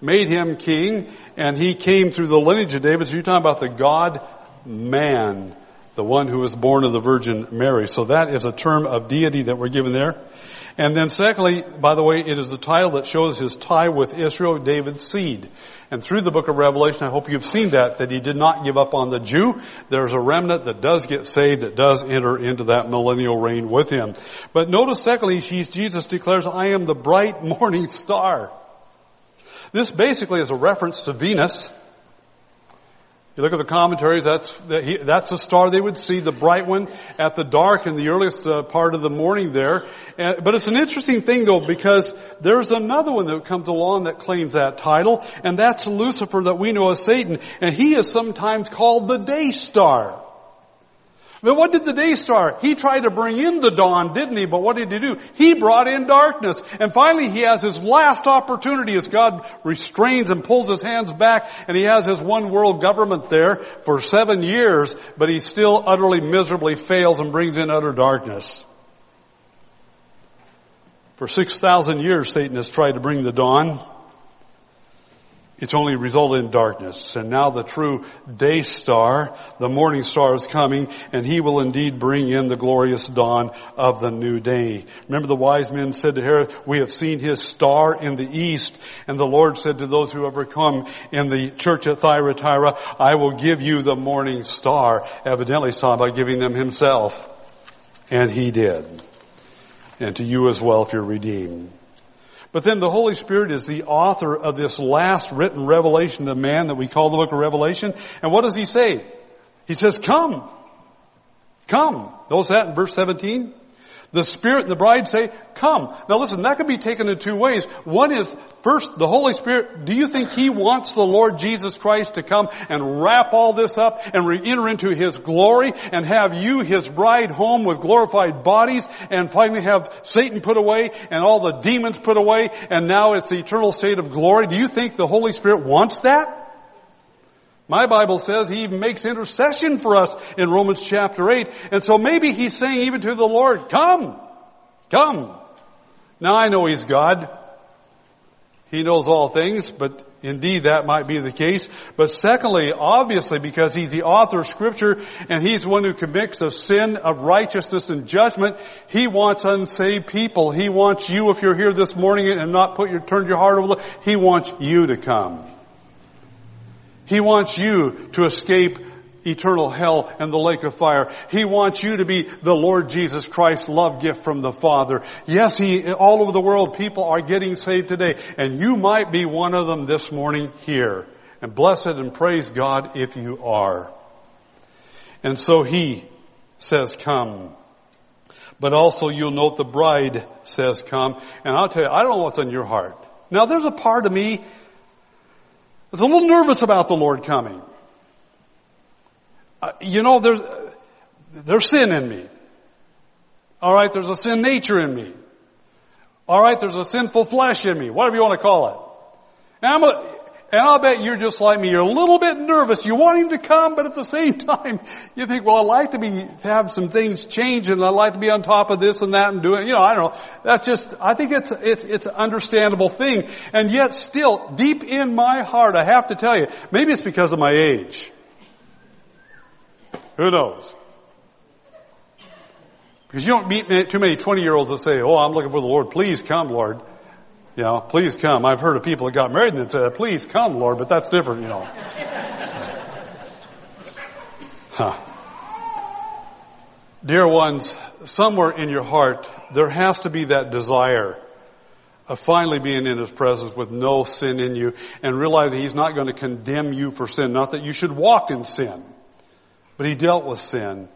made him king, and he came through the lineage of David. So you're talking about the God man, the one who was born of the Virgin Mary. So that is a term of deity that we're given there. And then secondly, by the way, it is the title that shows his tie with Israel, David's seed. And through the book of Revelation, I hope you've seen that, that he did not give up on the Jew. There's a remnant that does get saved, that does enter into that millennial reign with him. But notice secondly, Jesus declares, I am the bright morning star. This basically is a reference to Venus. You look at the commentaries, that's, that's the star they would see, the bright one at the dark in the earliest uh, part of the morning there. But it's an interesting thing though, because there's another one that comes along that claims that title, and that's Lucifer that we know as Satan, and he is sometimes called the day star. But what did the day star? He tried to bring in the dawn, didn't he? But what did he do? He brought in darkness. And finally he has his last opportunity as God restrains and pulls his hands back and he has his one world government there for seven years, but he still utterly miserably fails and brings in utter darkness. For 6,000 years Satan has tried to bring the dawn it's only resulted in darkness. And now the true day star, the morning star is coming and he will indeed bring in the glorious dawn of the new day. Remember the wise men said to Herod, we have seen his star in the east. And the Lord said to those who overcome in the church at Thyatira, I will give you the morning star. Evidently saw by giving them himself. And he did. And to you as well if you're redeemed. But then the Holy Spirit is the author of this last written revelation to man that we call the book of Revelation. And what does he say? He says, come. Come. Notice that in verse 17? The Spirit and the bride say, come. Now listen, that can be taken in two ways. One is, first, the Holy Spirit, do you think He wants the Lord Jesus Christ to come and wrap all this up and re- enter into His glory and have you, His bride, home with glorified bodies and finally have Satan put away and all the demons put away and now it's the eternal state of glory? Do you think the Holy Spirit wants that? My Bible says he even makes intercession for us in Romans chapter 8. And so maybe he's saying even to the Lord, come, come. Now I know he's God. He knows all things, but indeed that might be the case. But secondly, obviously because he's the author of scripture and he's one who convicts of sin, of righteousness and judgment, he wants unsaved people. He wants you, if you're here this morning and not put your, turned your heart over, he wants you to come. He wants you to escape eternal hell and the lake of fire. He wants you to be the Lord Jesus Christ's love gift from the Father. Yes, he, all over the world people are getting saved today and you might be one of them this morning here. And blessed and praise God if you are. And so he says come. But also you'll note the bride says come. And I'll tell you, I don't know what's on your heart. Now there's a part of me that's a little nervous about the Lord coming. Uh, you know, there's, there's sin in me. Alright, there's a sin nature in me. Alright, there's a sinful flesh in me. Whatever you want to call it. And I'm a, and I'll bet you're just like me. You're a little bit nervous. You want him to come, but at the same time, you think, well, I'd like to be, to have some things change and I'd like to be on top of this and that and do it. You know, I don't know. That's just, I think it's, it's, it's an understandable thing. And yet still, deep in my heart, I have to tell you, maybe it's because of my age. Who knows? Because you don't meet too many 20 year olds that say, oh, I'm looking for the Lord. Please come, Lord. You know, please come. I've heard of people that got married and said, please come, Lord, but that's different, you know. huh. Dear ones, somewhere in your heart, there has to be that desire of finally being in His presence with no sin in you and realizing He's not going to condemn you for sin. Not that you should walk in sin, but He dealt with sin.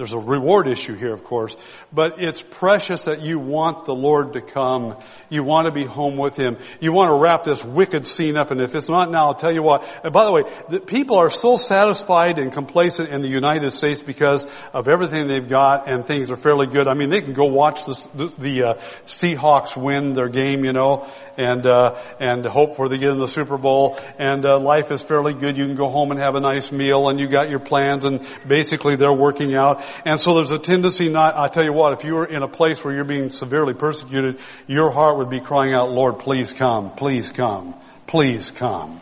There's a reward issue here, of course, but it's precious that you want the Lord to come. You want to be home with Him. You want to wrap this wicked scene up, and if it's not now, I'll tell you what. And by the way, the people are so satisfied and complacent in the United States because of everything they've got, and things are fairly good. I mean, they can go watch the, the, the uh, Seahawks win their game, you know, and uh, and hope for they get in the Super Bowl, and uh, life is fairly good. You can go home and have a nice meal, and you got your plans, and basically they're working out. And so there's a tendency not, I tell you what, if you were in a place where you're being severely persecuted, your heart would be crying out, Lord, please come, please come, please come.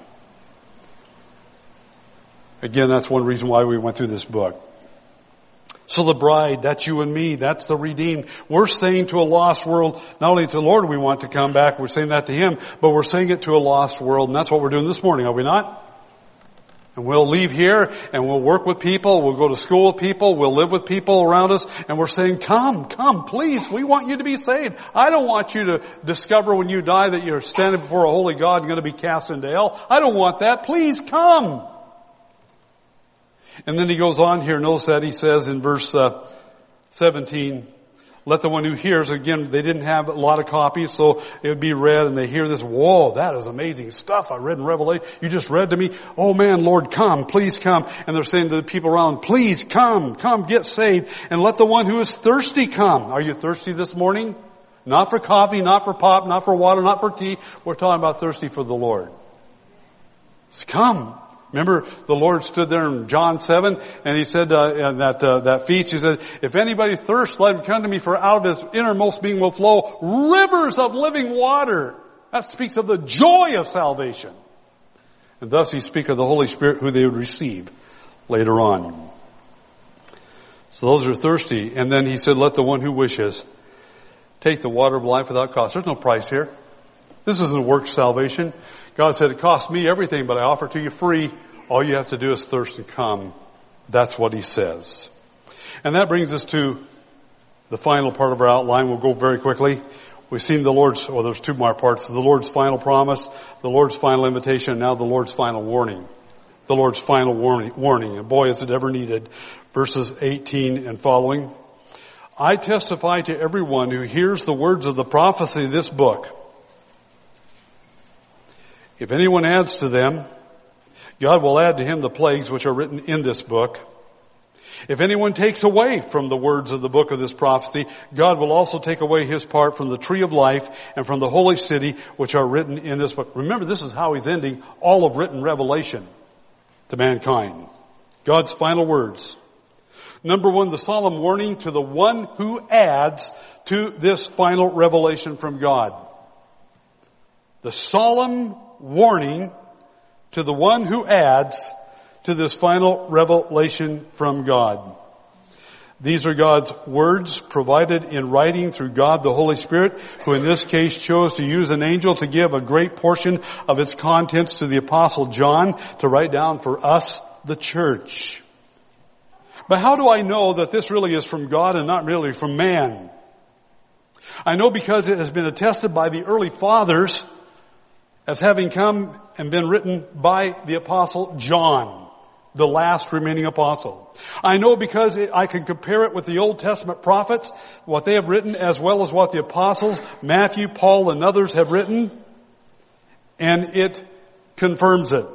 Again, that's one reason why we went through this book. So the bride, that's you and me, that's the redeemed. We're saying to a lost world, not only to the Lord we want to come back, we're saying that to Him, but we're saying it to a lost world, and that's what we're doing this morning, are we not? And we'll leave here and we'll work with people, we'll go to school with people, we'll live with people around us, and we're saying, come, come, please, we want you to be saved. I don't want you to discover when you die that you're standing before a holy God and going to be cast into hell. I don't want that. Please come. And then he goes on here, notice that he says in verse uh, 17, let the one who hears, again, they didn't have a lot of copies, so it would be read and they hear this, whoa, that is amazing stuff I read in Revelation. You just read to me, oh man, Lord, come, please come. And they're saying to the people around, please come, come, get saved, and let the one who is thirsty come. Are you thirsty this morning? Not for coffee, not for pop, not for water, not for tea. We're talking about thirsty for the Lord. come. Remember, the Lord stood there in John 7 and he said, uh, that, uh, that feast, he said, if anybody thirsts, let him come to me for out of his innermost being will flow rivers of living water. That speaks of the joy of salvation. And thus he speaks of the Holy Spirit who they would receive later on. So those are thirsty. And then he said, let the one who wishes take the water of life without cost. There's no price here. This isn't work salvation. God said, it cost me everything, but I offer to you free. All you have to do is thirst and come. That's what he says. And that brings us to the final part of our outline. We'll go very quickly. We've seen the Lord's, well there's two more parts. The Lord's final promise, the Lord's final invitation, and now the Lord's final warning. The Lord's final warning, warning. And boy, is it ever needed. Verses 18 and following. I testify to everyone who hears the words of the prophecy of this book if anyone adds to them, God will add to him the plagues which are written in this book. If anyone takes away from the words of the book of this prophecy, God will also take away his part from the tree of life and from the holy city which are written in this book. Remember, this is how he's ending all of written revelation to mankind. God's final words. Number one, the solemn warning to the one who adds to this final revelation from God. The solemn warning to the one who adds to this final revelation from God. These are God's words provided in writing through God the Holy Spirit, who in this case chose to use an angel to give a great portion of its contents to the apostle John to write down for us, the church. But how do I know that this really is from God and not really from man? I know because it has been attested by the early fathers as having come and been written by the apostle John, the last remaining apostle. I know because I can compare it with the Old Testament prophets, what they have written as well as what the apostles, Matthew, Paul, and others have written, and it confirms it.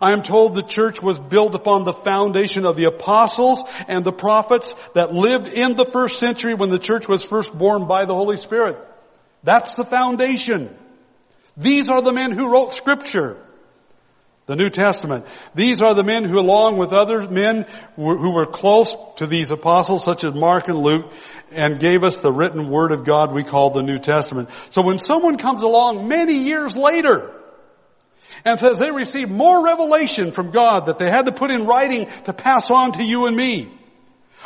I am told the church was built upon the foundation of the apostles and the prophets that lived in the first century when the church was first born by the Holy Spirit. That's the foundation. These are the men who wrote scripture. The New Testament. These are the men who along with other men who were close to these apostles such as Mark and Luke and gave us the written word of God we call the New Testament. So when someone comes along many years later and says they received more revelation from God that they had to put in writing to pass on to you and me,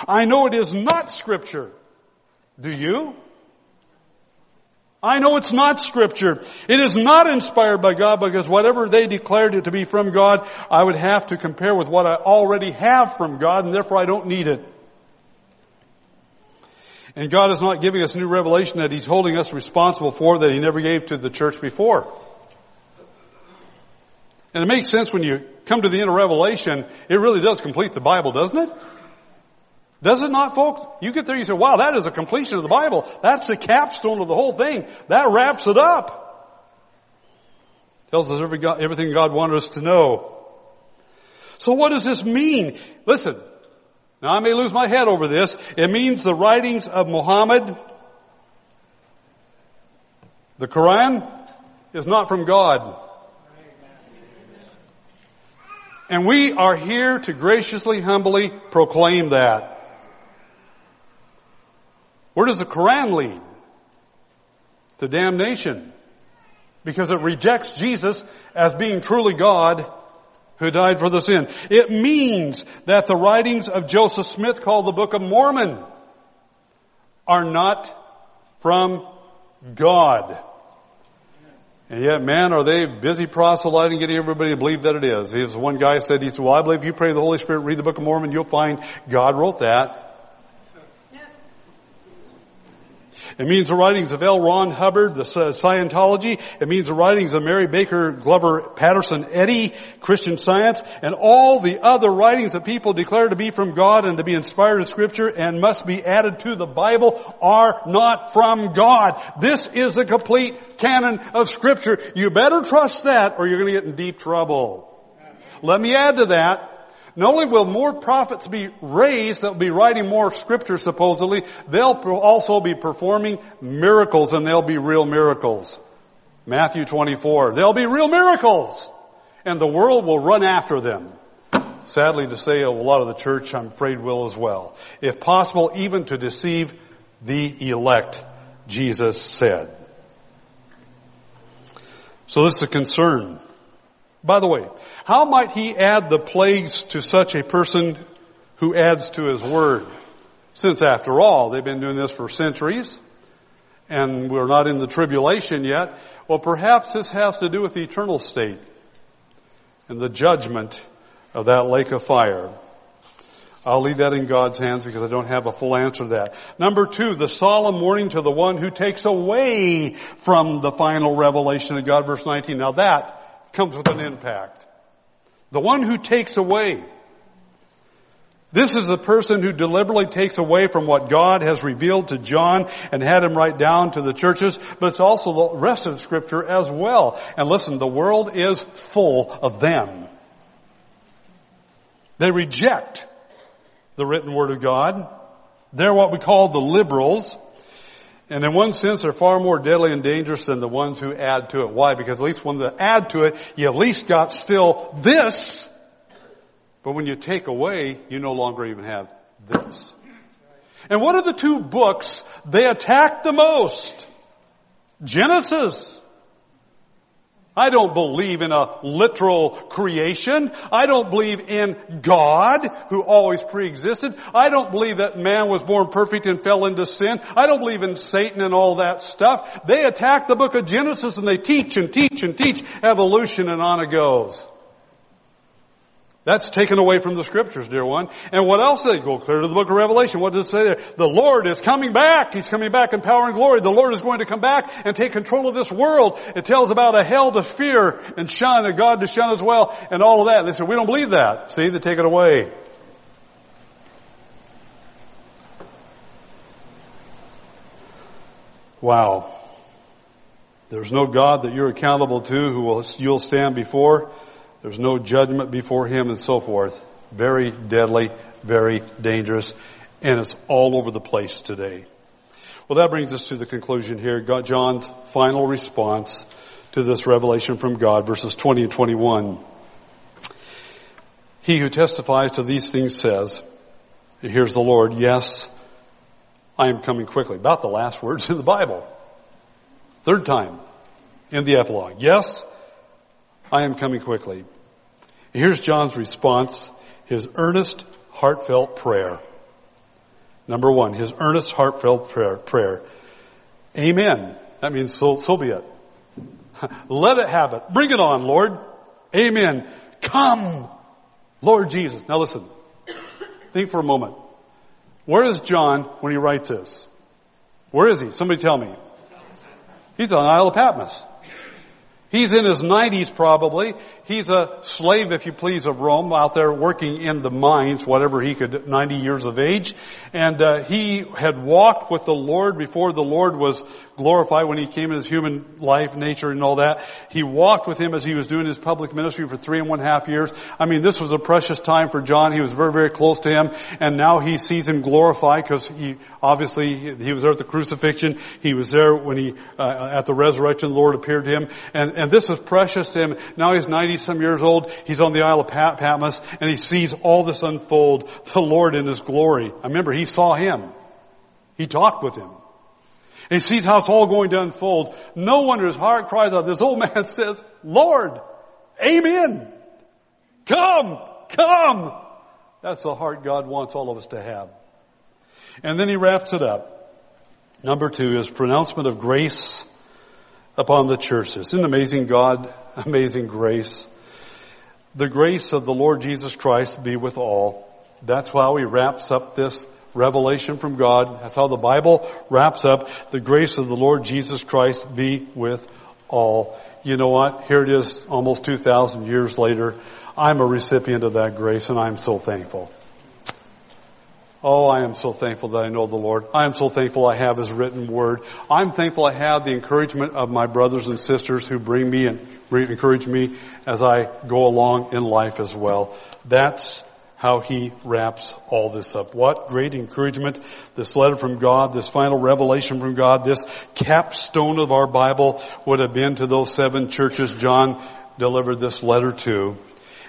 I know it is not scripture. Do you? I know it's not scripture. It is not inspired by God because whatever they declared it to be from God, I would have to compare with what I already have from God and therefore I don't need it. And God is not giving us new revelation that He's holding us responsible for that He never gave to the church before. And it makes sense when you come to the end of Revelation, it really does complete the Bible, doesn't it? Does it not, folks? You get there, you say, wow, that is a completion of the Bible. That's the capstone of the whole thing. That wraps it up. Tells us every God, everything God wanted us to know. So what does this mean? Listen, now I may lose my head over this. It means the writings of Muhammad, the Quran, is not from God. And we are here to graciously, humbly proclaim that. Where does the Quran lead? To damnation. Because it rejects Jesus as being truly God who died for the sin. It means that the writings of Joseph Smith called the Book of Mormon are not from God. And yet, man, are they busy proselyting, getting everybody to believe that it is. One guy said, he said, well, I believe you pray the Holy Spirit, read the Book of Mormon, you'll find God wrote that. It means the writings of L. Ron Hubbard, the Scientology. It means the writings of Mary Baker Glover Patterson Eddy, Christian Science, and all the other writings that people declare to be from God and to be inspired in Scripture and must be added to the Bible are not from God. This is a complete canon of Scripture. You better trust that or you're going to get in deep trouble. Let me add to that. Not only will more prophets be raised that will be writing more scripture supposedly, they'll also be performing miracles and they'll be real miracles. Matthew 24. They'll be real miracles. And the world will run after them. Sadly to say, a lot of the church, I'm afraid, will as well. If possible, even to deceive the elect, Jesus said. So this is a concern. By the way, how might he add the plagues to such a person who adds to his word? Since after all, they've been doing this for centuries and we're not in the tribulation yet. Well, perhaps this has to do with the eternal state and the judgment of that lake of fire. I'll leave that in God's hands because I don't have a full answer to that. Number two, the solemn warning to the one who takes away from the final revelation of God, verse 19. Now that comes with an impact. The one who takes away. This is a person who deliberately takes away from what God has revealed to John and had him write down to the churches, but it's also the rest of the scripture as well. And listen, the world is full of them. They reject the written word of God. They're what we call the liberals. And in one sense, they're far more deadly and dangerous than the ones who add to it. Why? Because at least when they add to it, you at least got still this. But when you take away, you no longer even have this. And what are the two books they attack the most? Genesis I don't believe in a literal creation. I don't believe in God who always preexisted. I don't believe that man was born perfect and fell into sin. I don't believe in Satan and all that stuff. They attack the book of Genesis and they teach and teach and teach evolution and on it goes. That's taken away from the scriptures, dear one. And what else they go clear to the book of Revelation? What does it say there? The Lord is coming back. He's coming back in power and glory. The Lord is going to come back and take control of this world. It tells about a hell to fear and shun, a God to shun as well, and all of that. They said, we don't believe that. See, they take it away. Wow. There's no God that you're accountable to who will, you'll stand before. There's no judgment before him and so forth. Very deadly, very dangerous, and it's all over the place today. Well, that brings us to the conclusion here. John's final response to this revelation from God, verses 20 and 21. He who testifies to these things says, here's the Lord, yes, I am coming quickly. About the last words in the Bible. Third time in the epilogue. Yes, I am coming quickly. Here's John's response, his earnest, heartfelt prayer. Number one, his earnest, heartfelt prayer. prayer. Amen. That means so, so be it. Let it happen. Bring it on, Lord. Amen. Come, Lord Jesus. Now listen. Think for a moment. Where is John when he writes this? Where is he? Somebody tell me. He's on Isle of Patmos. He's in his 90s probably. He's a slave, if you please, of Rome out there working in the mines, whatever he could, 90 years of age. And uh, he had walked with the Lord before the Lord was glorified when he came in his human life, nature and all that. He walked with him as he was doing his public ministry for three and one half years. I mean, this was a precious time for John. He was very, very close to him. And now he sees him glorified because he, obviously, he was there at the crucifixion. He was there when he, uh, at the resurrection, the Lord appeared to him. And, and this was precious to him. Now he's 90 some years old. He's on the Isle of Patmos and he sees all this unfold. The Lord in his glory. I remember he saw him. He talked with him. And he sees how it's all going to unfold. No wonder his heart cries out. This old man says, Lord, Amen. Come! Come! That's the heart God wants all of us to have. And then he wraps it up. Number two is pronouncement of grace upon the churches. Isn't amazing God? Amazing grace. The grace of the Lord Jesus Christ be with all. That's how he wraps up this revelation from God. That's how the Bible wraps up. The grace of the Lord Jesus Christ be with all. You know what? Here it is almost 2,000 years later. I'm a recipient of that grace and I'm so thankful. Oh, I am so thankful that I know the Lord. I am so thankful I have His written word. I'm thankful I have the encouragement of my brothers and sisters who bring me and encourage me as I go along in life as well. That's how he wraps all this up. What great encouragement this letter from God, this final revelation from God, this capstone of our Bible would have been to those seven churches John delivered this letter to.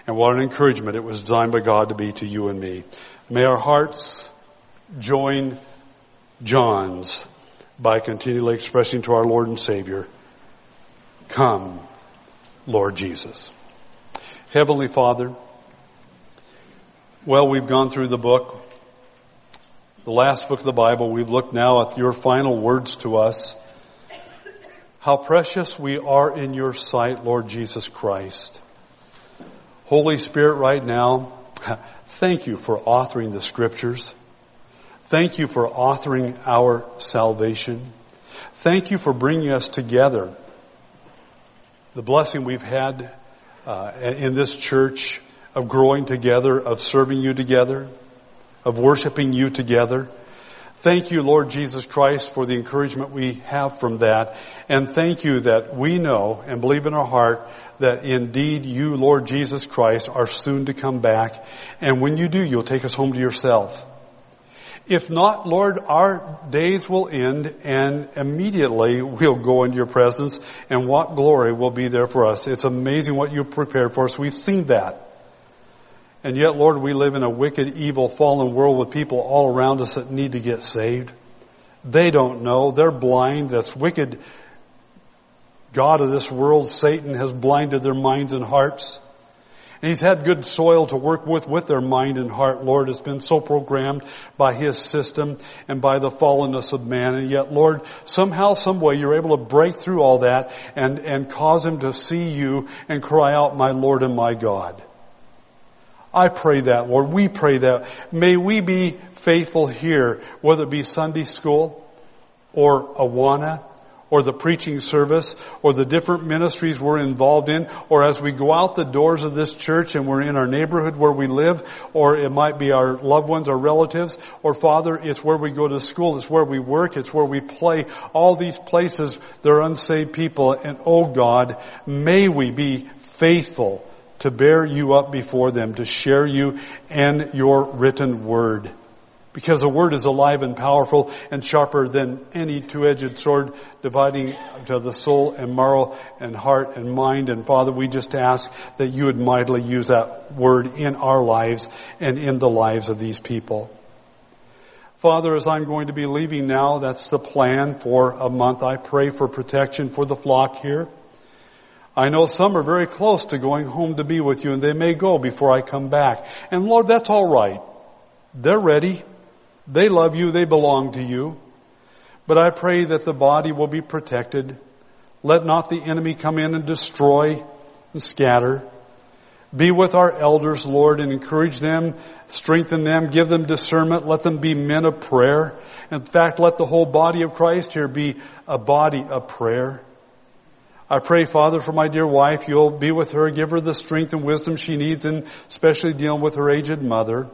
And what an encouragement it was designed by God to be to you and me. May our hearts join John's by continually expressing to our Lord and Savior, Come, Lord Jesus. Heavenly Father, well, we've gone through the book, the last book of the Bible. We've looked now at your final words to us. How precious we are in your sight, Lord Jesus Christ. Holy Spirit, right now, thank you for authoring the scriptures. Thank you for authoring our salvation. Thank you for bringing us together. The blessing we've had uh, in this church of growing together, of serving you together, of worshiping you together. Thank you, Lord Jesus Christ, for the encouragement we have from that. And thank you that we know and believe in our heart that indeed you, Lord Jesus Christ, are soon to come back. And when you do, you'll take us home to yourself. If not, Lord, our days will end and immediately we'll go into your presence and what glory will be there for us. It's amazing what you've prepared for us. We've seen that. And yet, Lord, we live in a wicked, evil, fallen world with people all around us that need to get saved. They don't know. They're blind. That's wicked God of this world, Satan, has blinded their minds and hearts. And he's had good soil to work with, with their mind and heart, Lord. It's been so programmed by his system and by the fallenness of man. And yet, Lord, somehow, some way, you're able to break through all that and, and cause him to see you and cry out, my Lord and my God. I pray that, Lord. We pray that. May we be faithful here, whether it be Sunday school or Awana or the preaching service or the different ministries we're involved in or as we go out the doors of this church and we're in our neighborhood where we live or it might be our loved ones or relatives or father it's where we go to school it's where we work it's where we play. All these places they're unsaved people and oh God may we be faithful to bear you up before them to share you and your written word because the word is alive and powerful and sharper than any two-edged sword dividing to the soul and marrow and heart and mind. And Father, we just ask that you would mightily use that word in our lives and in the lives of these people. Father, as I'm going to be leaving now, that's the plan for a month. I pray for protection for the flock here. I know some are very close to going home to be with you and they may go before I come back. And Lord, that's all right. They're ready. They love you. They belong to you. But I pray that the body will be protected. Let not the enemy come in and destroy and scatter. Be with our elders, Lord, and encourage them, strengthen them, give them discernment, let them be men of prayer. In fact, let the whole body of Christ here be a body of prayer. I pray, Father, for my dear wife, you'll be with her, give her the strength and wisdom she needs, and especially dealing with her aged mother.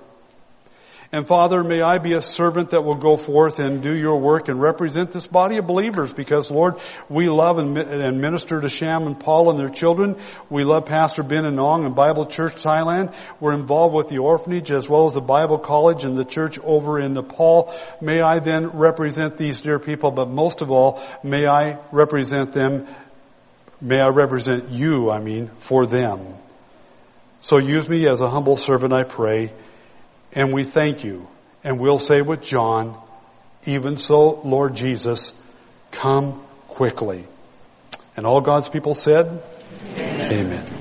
And Father, may I be a servant that will go forth and do your work and represent this body of believers because Lord, we love and, minister to Sham and Paul and their children. We love Pastor Ben and Nong and Bible Church Thailand. We're involved with the orphanage as well as the Bible College and the church over in Nepal. May I then represent these dear people, but most of all, may I represent them, may I represent you, I mean, for them. So use me as a humble servant, I pray. And we thank you. And we'll say with John, even so, Lord Jesus, come quickly. And all God's people said, Amen. Amen.